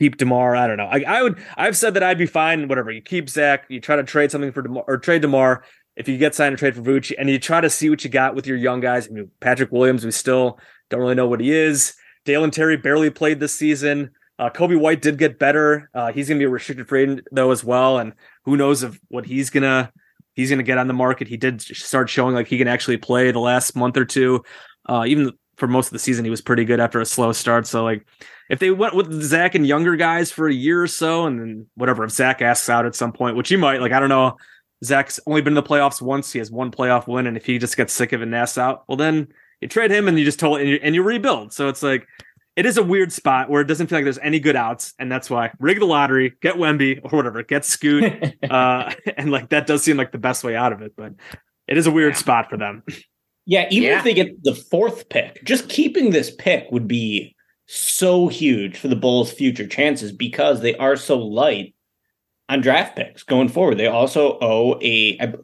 S2: keep Demar. I don't know. I, I would. I've said that I'd be fine. Whatever you keep Zach, you try to trade something for Demar or trade Demar. If you get signed and trade for Vucci, and you try to see what you got with your young guys. I mean, Patrick Williams, we still don't really know what he is. Dalen Terry barely played this season. Uh, Coby White did get better. Uh, he's gonna be a restricted free agent though as well, and who knows if what he's gonna he's gonna get on the market. He did start showing like he can actually play the last month or two. Uh, even for most of the season, he was pretty good after a slow start. So like if they went with Zach and younger guys for a year or so, and then whatever, if Zach asks out at some point, which he might, like I don't know, Zach's only been in the playoffs once. He has one playoff win, and if he just gets sick of it and asks out, well then you trade him and you just told and you, and you rebuild. So it's like it is a weird spot where it doesn't feel like there's any good outs, and that's why rig the lottery, get Wemby or whatever, get Scoot, uh, and like that does seem like the best way out of it, but it is a weird
S3: Yeah.
S2: spot for them.
S1: Yeah, even
S3: Yeah.
S1: if they get the fourth pick, just keeping this pick would be so huge for the Bulls' future chances because they are so light on draft picks going forward. They also owe a I-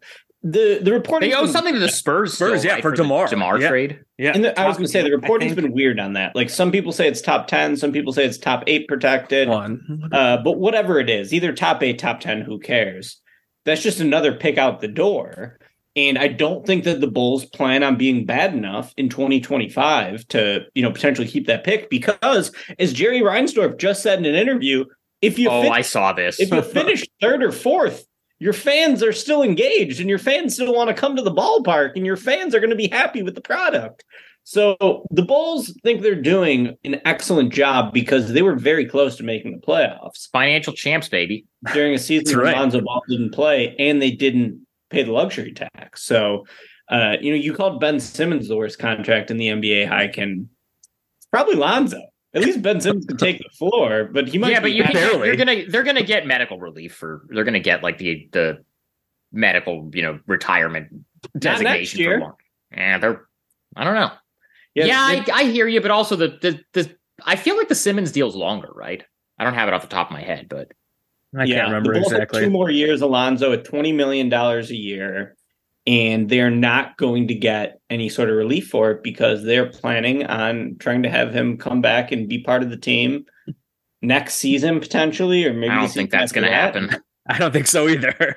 S1: the the reporting.
S3: They owe something to the Spurs.
S2: Spurs,
S3: still,
S2: yeah,
S3: right,
S2: for
S3: the
S2: DeMar.
S3: Demar
S2: Yeah.
S3: trade.
S2: Yeah,
S1: And the, I was going to say the reporting's been weird on that. Like some people say it's top ten, some people say it's top eight protected.
S2: one.
S1: Uh, but whatever it is, either top eight, top 10, who cares? That's just another pick out the door. And I don't think that the Bulls plan on being bad enough in 2025 to, you know, potentially keep that pick because, as Jerry Reinsdorf just said in an interview, if you
S3: Oh,
S1: fin-
S3: I saw this.
S1: if you finish third or fourth, your fans are still engaged and your fans still want to come to the ballpark and your fans are going to be happy with the product. So the Bulls think they're doing an excellent job because they were very close to making the playoffs
S3: Financial champs, baby.
S1: during a season where
S2: right.
S1: Lonzo Ball didn't play and they didn't pay the luxury tax. So Uh, you know, you called Ben Simmons the worst contract in the NBA. Hike and it's probably Lonzo. At least Ben Simmons can take the floor, but he might.
S3: yeah, but
S1: be
S3: you
S1: back-
S3: can,
S2: barely.
S3: you're gonna they're gonna get medical relief for they're gonna get like the the medical you know retirement
S1: next
S3: designation
S1: year.
S3: for long. Yeah, they're I don't know.
S1: Yeah,
S3: Yeah, I, I hear you, but also the, the the I feel like the Simmons deal's longer, right? I don't have it off the top of my head, but
S2: I
S1: yeah,
S2: can't remember
S1: the
S2: exactly.
S1: Two more years, Alonzo at twenty million dollars a year, and they're not going to get any sort of relief for it because they're planning on trying to have him come back and be part of the team next season potentially, or maybe
S3: I don't think that's gonna happen.
S2: I don't think so either.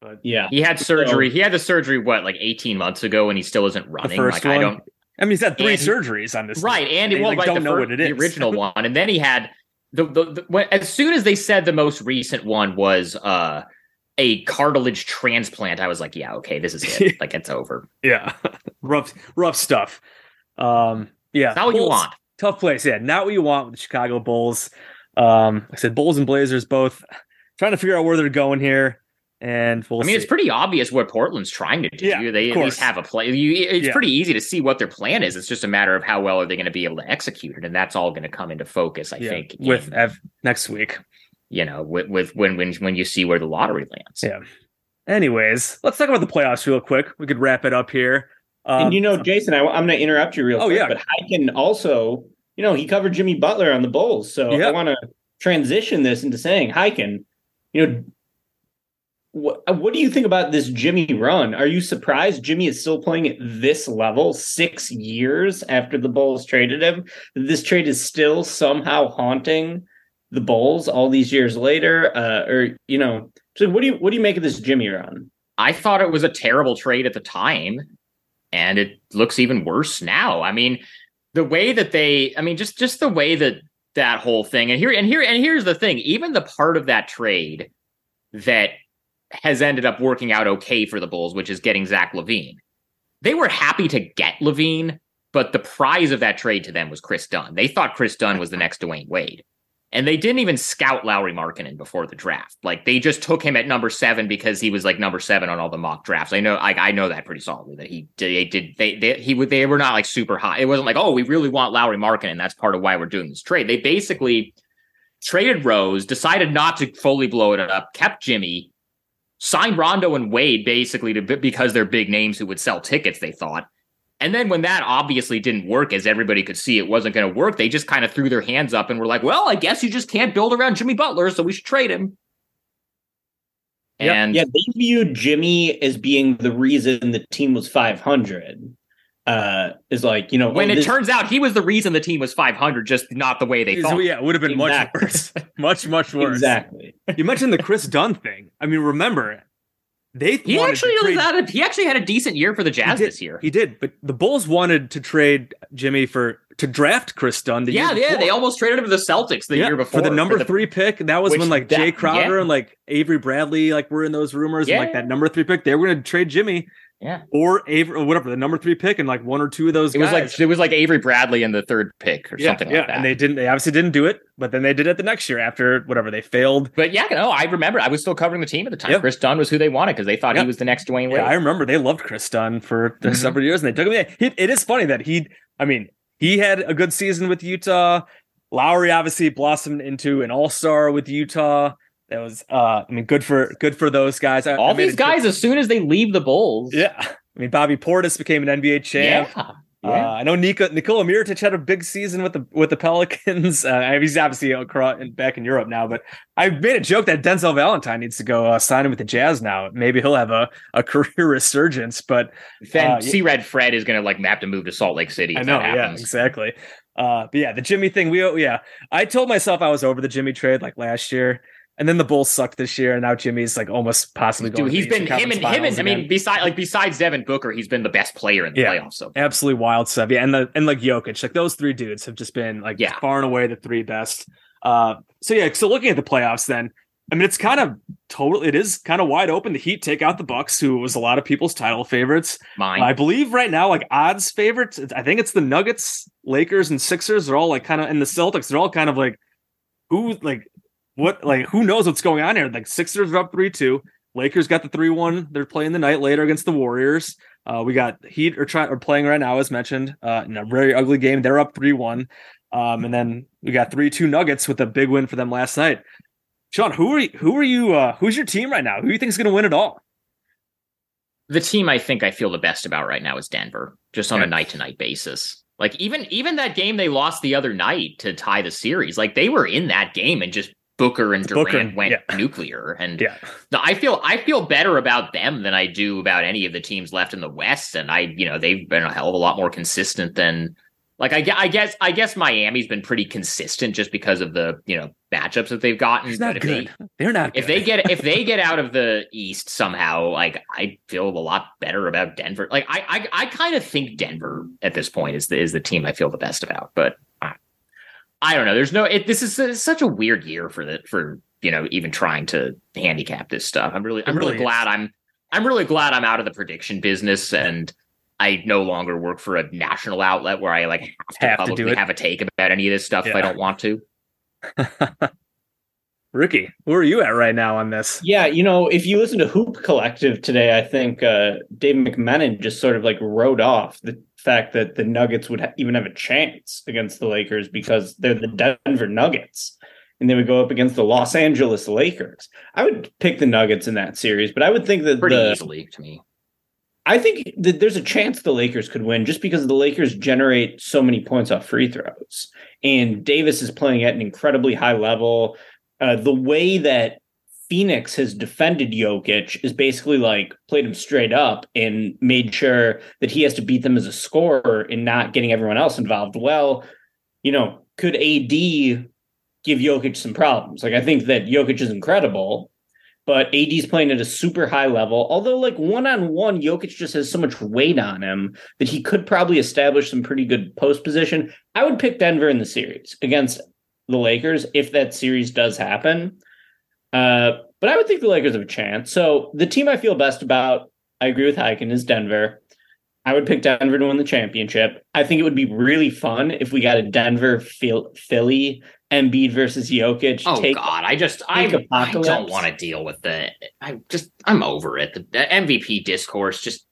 S1: But yeah,
S3: He had surgery. He had the surgery what like 18 months ago, and he still isn't running.
S2: first
S3: like I don't
S2: I mean, he's had three
S3: And-
S2: surgeries on this.
S3: right, and
S2: he
S3: it well,
S2: like,
S3: right,
S2: don't
S3: the,
S2: know
S3: fir-
S2: what it is.
S3: the original one, and then he had the the, the when, as soon as they said the most recent one was uh a cartilage transplant. I was like, yeah, okay, this is it. like it's over.
S2: Yeah, rough, rough stuff. Um, yeah,
S3: not what you want.
S2: Tough place. Yeah, not what you want with the Chicago Bulls. Um, like I said Bulls and Blazers both trying to figure out where they're going here, and we'll
S3: I mean,
S2: see.
S3: it's pretty obvious what Portland's trying to do.
S2: Yeah,
S3: they at least have a play. You, it's
S2: Yeah.
S3: pretty easy to see what their plan is. It's just a matter of how well are they going to be able to execute it, and that's all going to come into focus. I
S2: yeah,
S3: think
S2: with
S3: in,
S2: Ev- next week.
S3: You know with, with when when when you see where the lottery lands.
S2: Yeah. Anyways, let's talk about the playoffs real quick. We could wrap it up here. Um,
S1: and you know, Jason, I, am going to interrupt you real
S2: Oh,
S1: quick,
S2: yeah.
S1: but I can also, you know, he covered Jimmy Butler on the Bulls, so
S2: Yeah.
S1: I want to transition this into saying, Highkin, you know, what what do you think about this Jimmy run? Are you surprised Jimmy is still playing at this level six years after the Bulls traded him? This trade is still somehow haunting the Bulls all these years later, uh, or you know, so what do you what do you make of this Jimmy run?
S3: I thought it was a terrible trade at the time, and it looks even worse now. I mean, the way that they, I mean, just just the way that that whole thing, and here and here and here's the thing: even the part of that trade that has ended up working out okay for the Bulls, which is getting Zach LaVine. They were happy to get LaVine, but the prize of that trade to them was Kris Dunn. They thought Kris Dunn was the next Dwyane Wade. And they didn't even scout Lauri Markkanen before the draft. Like they just took him at number seven because he was like number seven on all the mock drafts. I know, I, I know that pretty solidly that he they did they they he would they were not like super high. It wasn't like oh we really want Lauri Markkanen. That's part of why we're doing this trade. They basically traded Rose, decided not to fully blow it up, kept Jimmy, signed Rondo and Wade basically to because they're big names who would sell tickets. They thought. And then when that obviously didn't work, as everybody could see it wasn't going to work, they just kind of threw their hands up and were like, well, I guess you just can't build around Jimmy Butler, so we should trade him.
S2: Yep.
S3: And
S1: Yeah, they viewed Jimmy as being the reason the team was 500. Uh, is like you know
S3: when
S1: oh,
S3: it
S1: this-
S3: turns out he was the reason the team was 500, just not the way they
S2: so,
S3: thought.
S2: yeah, it would have been much worse. much, much worse.
S1: exactly.
S2: You mentioned the Kris Dunn thing. I mean, remember, they
S3: He actually
S2: trade-
S3: had a, he actually had a decent year for the Jazz this year.
S2: He did, but the Bulls wanted to trade Jimmy for to draft Kris Dunn. The
S3: yeah, yeah, they almost traded him to the Celtics the
S2: Yeah,
S3: year before
S2: for the number
S3: the-
S2: three pick. That was when like
S3: that-
S2: Jae Crowder
S3: yeah.
S2: and like Avery Bradley like were in those rumors. And like that number three pick, they were going to trade Jimmy
S3: Yeah.
S2: or Avery or whatever the number three pick and like one or two of those
S3: It was like it was like Avery Bradley in the third pick or
S2: yeah,
S3: something
S2: yeah,
S3: like that.
S2: and they didn't. They obviously didn't do it, but then they did it the next year after whatever they failed.
S3: but yeah, no, I remember I was still covering the team at the time.
S2: Yep.
S3: Kris Dunn was who they wanted because they thought
S2: Yep.
S3: he was the next Dwyane Wade.
S2: Yeah, I remember they loved Kris Dunn for
S3: Mhm.
S2: several years, and they took him. He, it is funny that he. I mean, he had a good season with Utah. Lauri obviously blossomed into an All Star with Utah. That was, uh, I mean, good for good for those guys. I-
S3: All
S2: I
S3: these guys, as soon as they leave the Bulls,
S2: yeah. I mean, Bobby Portis became an NBA champ.
S3: yeah,
S2: Uh, I know Nika, Nikola Mirotic had a big season with the with the Pelicans. Uh, he's obviously across, back in Europe now, but I made a joke that Denzel Valentine needs to go uh, sign him with the Jazz now. Maybe he'll have a, a career resurgence. But
S3: then
S2: Uh.
S3: C Red Fred is going to like have to move to Salt Lake City. If
S2: I know,
S3: that
S2: yeah, exactly. Uh, but yeah, the Jimmy thing. We yeah, I told myself I was over the Jimmy trade like last year, and then the Bulls sucked this year, and now Jimmy's like almost possibly going.
S3: Dude, he's been him and him and I mean, besides like besides Devin Booker, he's been the best player in the
S2: Yeah.
S3: playoffs. So
S2: absolutely wild stuff. Yeah, and the and like Jokic, like those three dudes have just been like
S3: Yeah.
S2: far and away the three best. Uh, so yeah, so looking at the playoffs, then I mean, it's kind of total. It is kind of wide open. The Heat take out the Bucks, who was a lot of people's title favorites.
S3: mine.
S2: I believe right now, like odds favorites. I think it's the Nuggets, Lakers, and Sixers. They're all like kind of, and the Celtics. They're all kind of like who like what like who knows what's going on here? Like Sixers are up three two. Lakers got the three one. They're playing the night later against the Warriors. Uh, we got Heat are trying are playing right now, as mentioned, uh, in a very ugly game. They're up three one, um, and then we got three two Nuggets with a big win for them last night. Sean, who are you, who are you? Uh, who's your team right now? Who do you think is going to win it all?
S3: The team I think I feel the best about right now is Denver, just on
S2: Okay.
S3: a night to night basis. Like even even that game they lost the other night to tie the series, like they were in that game and just Booker and Durant
S2: Booker,
S3: went
S2: yeah.
S3: nuclear. And
S2: Yeah,
S3: I feel I feel better about them than I do about any of the teams left in the West, and I, you know, they've been a hell of a lot more consistent than, like I, I guess I guess Miami's been pretty consistent just because of the you know matchups that they've gotten. but
S2: not good.
S3: They,
S2: are not.
S3: if
S2: good.
S3: they get if they get out of the East somehow, like I feel a lot better about Denver. Like I I, I kind of think Denver at this point is the is the team I feel the best about, but. I, I don't know. There's no. It, this is it's such a weird year for the for you know even trying to handicap this stuff. I'm really I'm really,
S2: really
S3: glad I'm I'm really glad I'm out of the prediction business and I no longer work for a national outlet where I like have to
S2: Have to do
S3: publicly
S2: it.
S3: have a take about any of this stuff if I don't want to.
S2: Ricky, where are you at right now on this?
S1: Yeah, you know, if you listen to Hoop Collective today, I think uh, Dave McMenamin just sort of like wrote off the fact that the Nuggets would ha- even have a chance against the Lakers because they're the Denver Nuggets and they would go up against the Los Angeles Lakers. I would pick the Nuggets in that series, but I would think that
S3: Pretty
S1: the,
S3: easily to me.
S1: I think that there's a chance the Lakers could win just because the Lakers generate so many points off free throws. And Davis is playing at an incredibly high level. Uh, the way that Phoenix has defended Jokic is basically like played him straight up and made sure that he has to beat them as a scorer and not getting everyone else involved. Well, you know, could AD give Jokic some problems? Like, I think that Jokic is incredible, but AD's playing at a super high level. Although, like one on one, Jokic just has so much weight on him that he could probably establish some pretty good post position. I would pick Denver in the series against the Lakers if that series does happen. Uh, but I would think the Lakers have a chance. So the team I feel best about, I agree with Highkin, is Denver. I would pick Denver to win the championship. I think it would be really fun if we got a Denver Philly Embiid versus Jokic.
S3: Oh
S1: take
S3: God, I just I, I don't want to deal with the. I just I'm over it. The, the MVP discourse just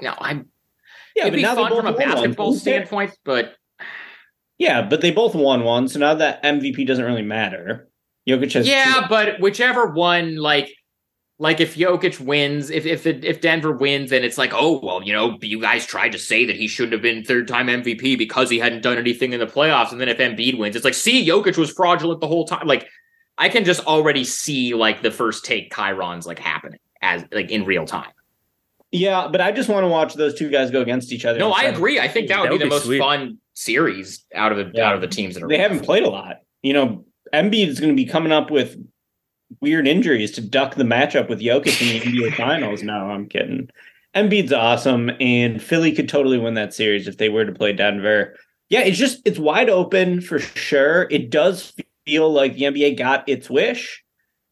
S3: no. I'm.
S1: yeah,
S3: it'd
S1: but
S3: be fun
S1: both
S3: from a
S1: won one.
S3: basketball standpoint, but
S1: Yeah, but they both won one, so now that MVP doesn't really matter. Jokic has
S3: yeah,
S1: two-
S3: but whichever one, like, like if Jokic wins, if if it, if Denver wins, then it's like, oh well, you know, you guys tried to say that he shouldn't have been third time MVP because he hadn't done anything in the playoffs, and then if Embiid wins, it's like, see, Jokic was fraudulent the whole time. Like, I can just already see like the first take Chirons like happening as like in real time.
S1: yeah, but I just want to watch those two guys go against each other.
S3: No, I agree. I think that would
S2: That
S3: be
S2: would
S3: the
S2: be
S3: most
S2: sweet.
S3: fun series out of the
S1: Yeah.
S3: out of the teams that are.
S1: They haven't played a lot. You know, Embiid is going to be coming up with weird injuries to duck the matchup with Jokic in the NBA Finals. No, I'm kidding. Embiid's awesome, and Philly could totally win that series if they were to play Denver. Yeah, it's just it's wide open for sure. It does feel like the NBA got its wish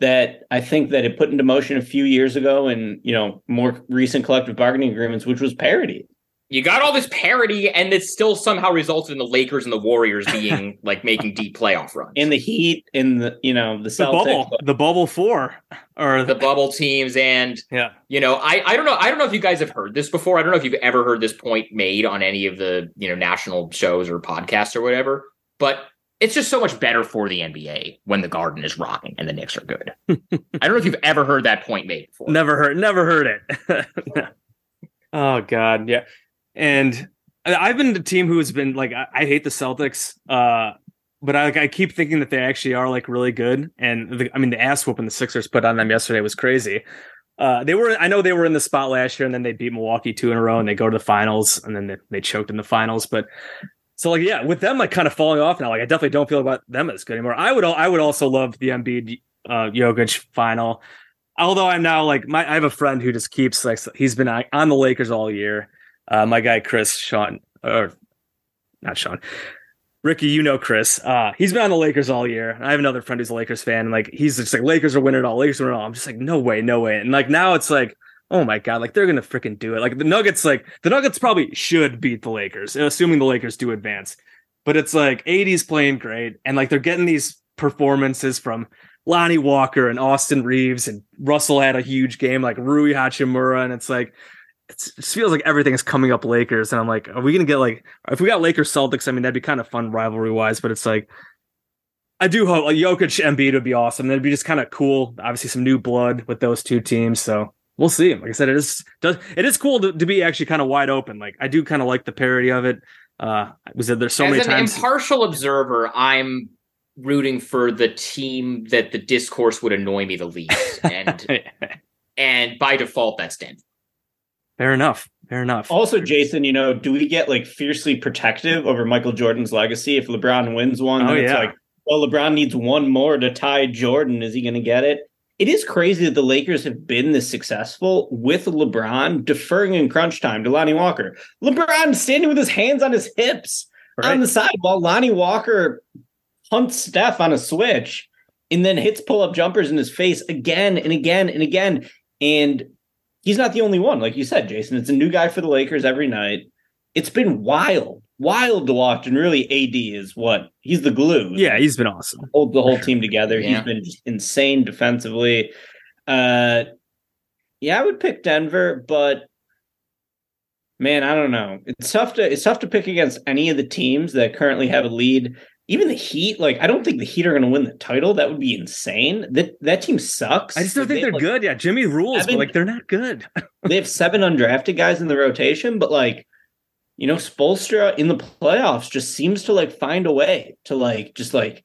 S1: that I think that it put into motion a few years ago, and you know more recent collective bargaining agreements, which was parity.
S3: You got all this parity, and it still somehow resulted in the Lakers and the Warriors being like making deep playoff runs.
S1: In the Heat, in the you know the
S2: The
S1: Celtics,
S2: bubble, the bubble four, or
S3: the bubble teams, and
S2: yeah.
S3: you know, I I don't know, I don't know if you guys have heard this before. I don't know if you've ever heard this point made on any of the you know national shows or podcasts or whatever, but. It's just so much better for the NBA when the Garden is rocking and the Knicks are good. I don't know if you've ever heard that point made before.
S2: Never heard, never heard it. oh God, yeah. And I've been the team who has been like, I, I hate the Celtics, uh, but I like I keep thinking that they actually are like really good. And the, I mean, the ass whooping the Sixers put on them yesterday was crazy. Uh, they were, I know they were in the spot last year, and then they beat Milwaukee two in a row, and they go to the finals, and then they, they choked in the finals. But so like, yeah, with them like kind of falling off now, like I definitely don't feel about them as good anymore. I would, I would also love the Embiid uh, Jokic final. Although I'm now like my, I have a friend who just keeps like he's been on the Lakers all year. Uh, my guy Chris Sean or not Sean, Ricky, you know Chris. Uh, he's been on the Lakers all year. I have another friend who's a Lakers fan. And like he's just like Lakers are winning it all. Lakers are winning it all. I'm just like no way, no way. And like now it's like oh my god, like they're gonna freaking do it. Like the Nuggets, like the Nuggets probably should beat the Lakers, assuming the Lakers do advance. But it's like AD's playing great, and like they're getting these performances from Lonnie Walker and Austin Reaves and Russell had a huge game like Rui Hachimura and it's like it just feels like everything is coming up Lakers and I'm like are we gonna get like if we got Lakers Celtics I mean that'd be kind of fun rivalry wise but it's like I do hope like Jokic Embiid would be awesome. That'd be just kind of cool. Obviously some new blood with those two teams so we'll see. Like I said it is does it is cool to, to be actually kind of wide open. Like I do kind of like the parody of it. Uh was that there's so
S3: As
S2: many
S3: an
S2: times?
S3: impartial observer, I'm rooting for the team that the discourse would annoy me the least, and and by default, that's Denver.
S2: Fair enough fair enough
S1: Also, Jason, you know, do we get like fiercely protective over Michael Jordan's legacy if LeBron wins one?
S2: Oh,
S1: it's
S2: yeah.
S1: like, well, LeBron needs one more to tie Jordan. Is he going to get it? It is crazy that the Lakers have been this successful with LeBron deferring in crunch time to Lonnie Walker. LeBron standing with his hands on his hips
S2: Right.
S1: on the side while Lonnie Walker hunts Steph on a switch and then hits pull up jumpers in his face again and again and again. And he's not the only one. Like you said, Jason, it's a new guy for the Lakers every night. It's been wild, wild to watch. And really, AD is what he's the glue.
S2: yeah he's been awesome
S1: hold the whole team together.
S3: Yeah.
S1: He's been just insane defensively. Uh, yeah, I would pick Denver, but man, I don't know. It's tough to it's tough to pick against any of the teams that currently have a lead. Even the Heat, like I don't think the Heat are going to win the title. That would be insane. That that team sucks.
S2: I just don't
S1: Like,
S2: think
S1: they
S2: they're
S1: like,
S2: good. Yeah, Jimmy rules,
S1: Evan-
S2: but like they're not good.
S1: they have seven undrafted guys in the rotation, but like, you know, Spoelstra in the playoffs just seems to like find a way to like just like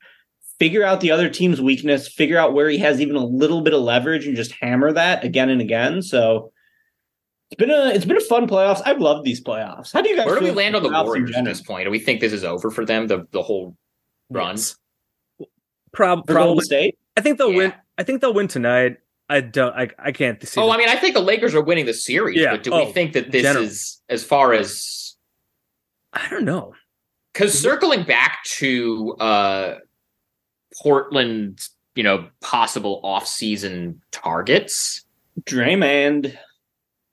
S1: figure out the other team's weakness, figure out where he has even a little bit of leverage, and just hammer that again and again. So it's been a it's been a fun playoffs. I've loved these playoffs. How do you guys?
S3: Where do we land on the
S1: about playoffs in
S3: Warriors at this point? Do we think this is over for them? The the whole run.
S2: Prob-
S1: For Golden
S2: probably.
S1: State?
S2: I think they'll
S3: Yeah.
S2: win. I think they'll win tonight. I don't. I, I can't see.
S3: Oh,
S2: them-
S3: I mean, I think the Lakers are winning the series.
S2: Yeah.
S3: But do
S2: Oh,
S3: we think that this
S2: general.
S3: is as far as
S2: I don't know.
S3: because circling back to uh Portland's, you know, possible off-season targets.
S1: Draymond.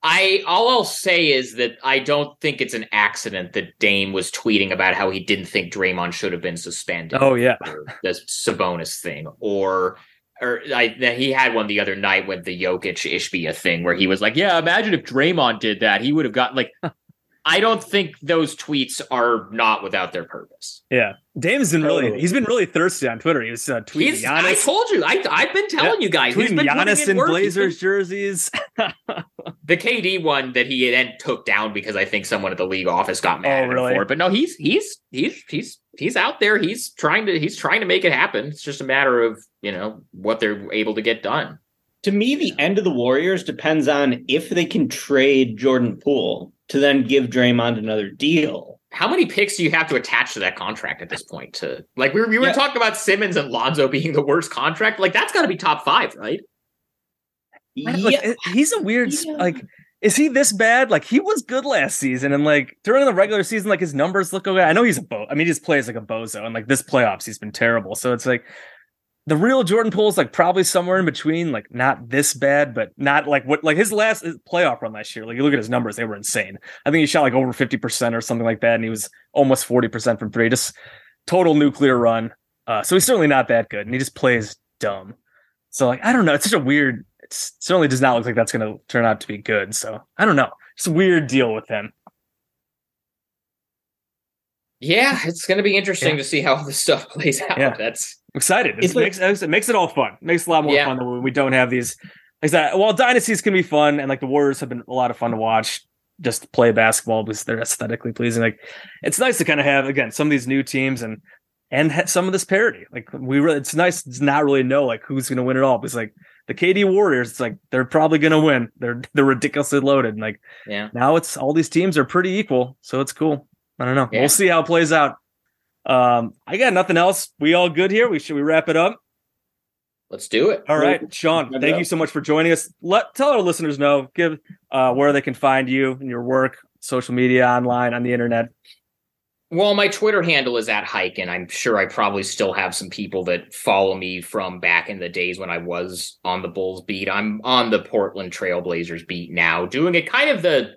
S3: I all I'll say is that I don't think it's an accident that Dame was tweeting about how he didn't think Draymond should have been suspended.
S2: Oh yeah.
S3: the Sabonis thing, or or I, he had one the other night with the Jokic Ishbia thing where he was like, "Yeah, imagine if Draymond did that, he would have got like." I don't think those tweets are not without their purpose.
S2: Yeah. Dame's been really.
S1: Totally.
S2: He's been really thirsty on Twitter. He was uh, tweeting
S3: He's, I told you, I, I've been telling you guys, he's
S2: tweeting
S3: been
S2: Giannis
S3: in
S2: in
S3: work. He's been-
S2: Blazers jerseys.
S3: the KD one that he then took down because I think someone at the league office got mad
S2: Oh, really?
S3: for it. But no, he's he's he's he's he's out there. He's trying to he's trying to make it happen. It's just a matter of you know what they're able to get done.
S1: To me, the end of the Warriors depends on if they can trade Jordan Poole to then give Draymond another deal.
S3: How many picks do you have to attach to that contract at this point? To like we were, we were
S1: Yeah.
S3: talking about Simmons and Lonzo being the worst contract. Like that's got to be top five, right?
S2: Like,
S1: Yeah,
S2: he's a weird.
S1: Yeah.
S2: Like, is he this bad? Like, he was good last season, and like during the regular season, like his numbers look okay. I know he's a bo. I mean, he just plays like a bozo, and like this playoffs, he's been terrible. So it's like the real Jordan Poole is like probably somewhere in between, like not this bad, but not like what like his last playoff run last year. Like you look at his numbers, they were insane. I think he shot like over fifty percent or something like that, and he was almost forty percent from three. Just total nuclear run. Uh, so he's certainly not that good, and he just plays dumb. So like I don't know, it's such a weird. It certainly does not look like that's going to turn out to be good. So I don't know. It's a weird deal with him.
S3: Yeah, it's going to be interesting
S2: Yeah.
S3: to see how all this stuff plays out.
S2: Yeah.
S3: That's
S2: excited. It
S1: like-
S2: makes it makes it all fun. It makes it a lot more
S3: Yeah.
S2: fun when we don't have these. Like that. While dynasties can be fun, and like the Warriors have been a lot of fun to watch, just play basketball because they're aesthetically pleasing. Like it's nice to kind of have again some of these new teams and and some of this parity. Like we really, it's nice to not really know like who's going to win it all. Because like the KD Warriors, it's like they're probably going to win. They're they're ridiculously loaded. And like
S3: yeah.
S2: now it's all these teams are pretty equal, so it's cool. I don't know.
S3: Yeah.
S2: We'll see how it plays out. Um, I got nothing else. We all good here. We should we wrap it up?
S3: Let's do it.
S2: All right, Sean. Thank you so much for joining us. Let tell our listeners know, give uh, where they can find you and your work, social media, online, on the internet.
S3: Well, my Twitter handle is at Hike, and I'm sure I probably still have some people that follow me from back in the days when I was on the Bulls beat. I'm on the Portland Trailblazers beat now, doing it kind of the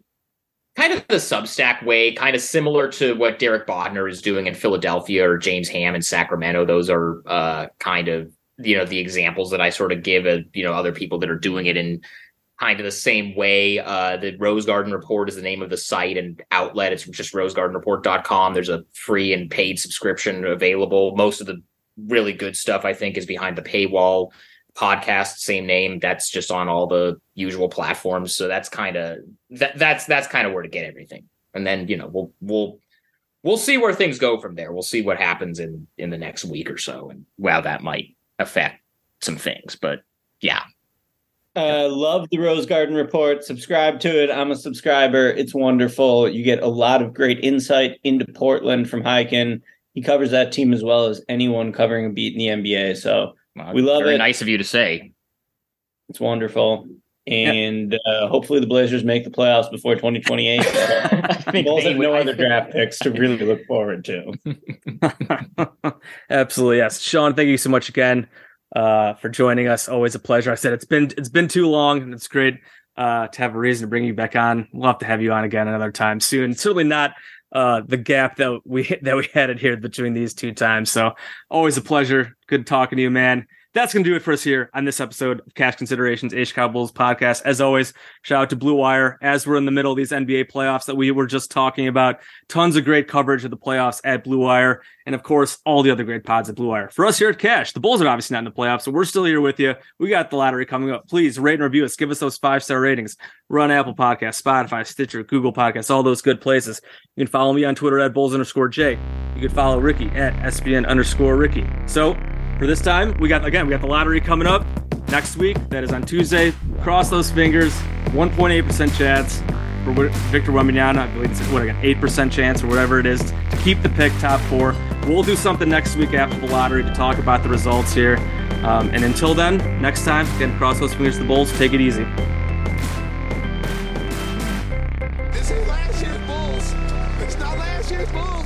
S3: kind of the Substack way, kind of similar to what Derek Bodner is doing in Philadelphia or James Ham in Sacramento. Those are uh, kind of you know the examples that I sort of give of you know other people that are doing it in kind of the same way. Uh, the Rose Garden Report is the name of the site and outlet. It's just rosegardenreport.com. There's a free and paid subscription available. Most of the really good stuff I think is behind the paywall. Podcast, same name. That's just on all the usual platforms. So that's kind of that. That's that's kind of where to get everything. And then you know we'll we'll we'll see where things go from there. We'll see what happens in in the next week or so, and wow, that might affect some things. But yeah,
S1: Uh, love the Rose Garden Report. Subscribe to it. I'm a subscriber. It's wonderful. You get a lot of great insight into Portland from Highkin. He covers that team as well as anyone covering a beat in the NBA. So
S3: well,
S1: We love
S3: very
S1: it.
S3: Nice of you to say.
S1: it's wonderful. And uh, hopefully the Blazers make the playoffs before 2028.
S3: I
S1: The
S3: think
S1: Bulls have no other draft picks to really look forward to.
S2: Absolutely, yes. Sean, thank you so much again uh, for joining us. Always a pleasure. I said it's been it's been too long, and it's great uh, to have a reason to bring you back on. We'll have to have you on again another time soon. Certainly not uh, the gap that we that we had it here between these two times. So always a pleasure. Good talking to you, man. That's gonna do it for us here on this episode of Cash Considerations, H Cowboys podcast. As always, shout out to Blue Wire as we're in the middle of these NBA playoffs that we were just talking about. Tons of great coverage of the playoffs at Blue Wire, and of course, all the other great pods at Blue Wire. For us here at Cash, the Bulls are obviously not in the playoffs, so we're still here with you. We got the lottery coming up. Please rate and review us. Give us those five star ratings. We're Apple Podcasts, Spotify, Stitcher, Google Podcasts, all those good places. You can follow me on Twitter at Bulls underscore J. You can follow Ricky at SBN underscore Ricky. So for this time, we got again, we got the lottery coming up next week. That is on Tuesday. Cross those fingers. 1.8% chance for Victor Wembanyama. I believe it's what again, 8% chance or whatever it is to keep the pick top four. We'll do something next week after the lottery to talk about the results here. Um, and until then, next time, again, cross those fingers to the Bulls. Take it easy.
S4: This ain't last year's Bulls. It's not last year's Bulls,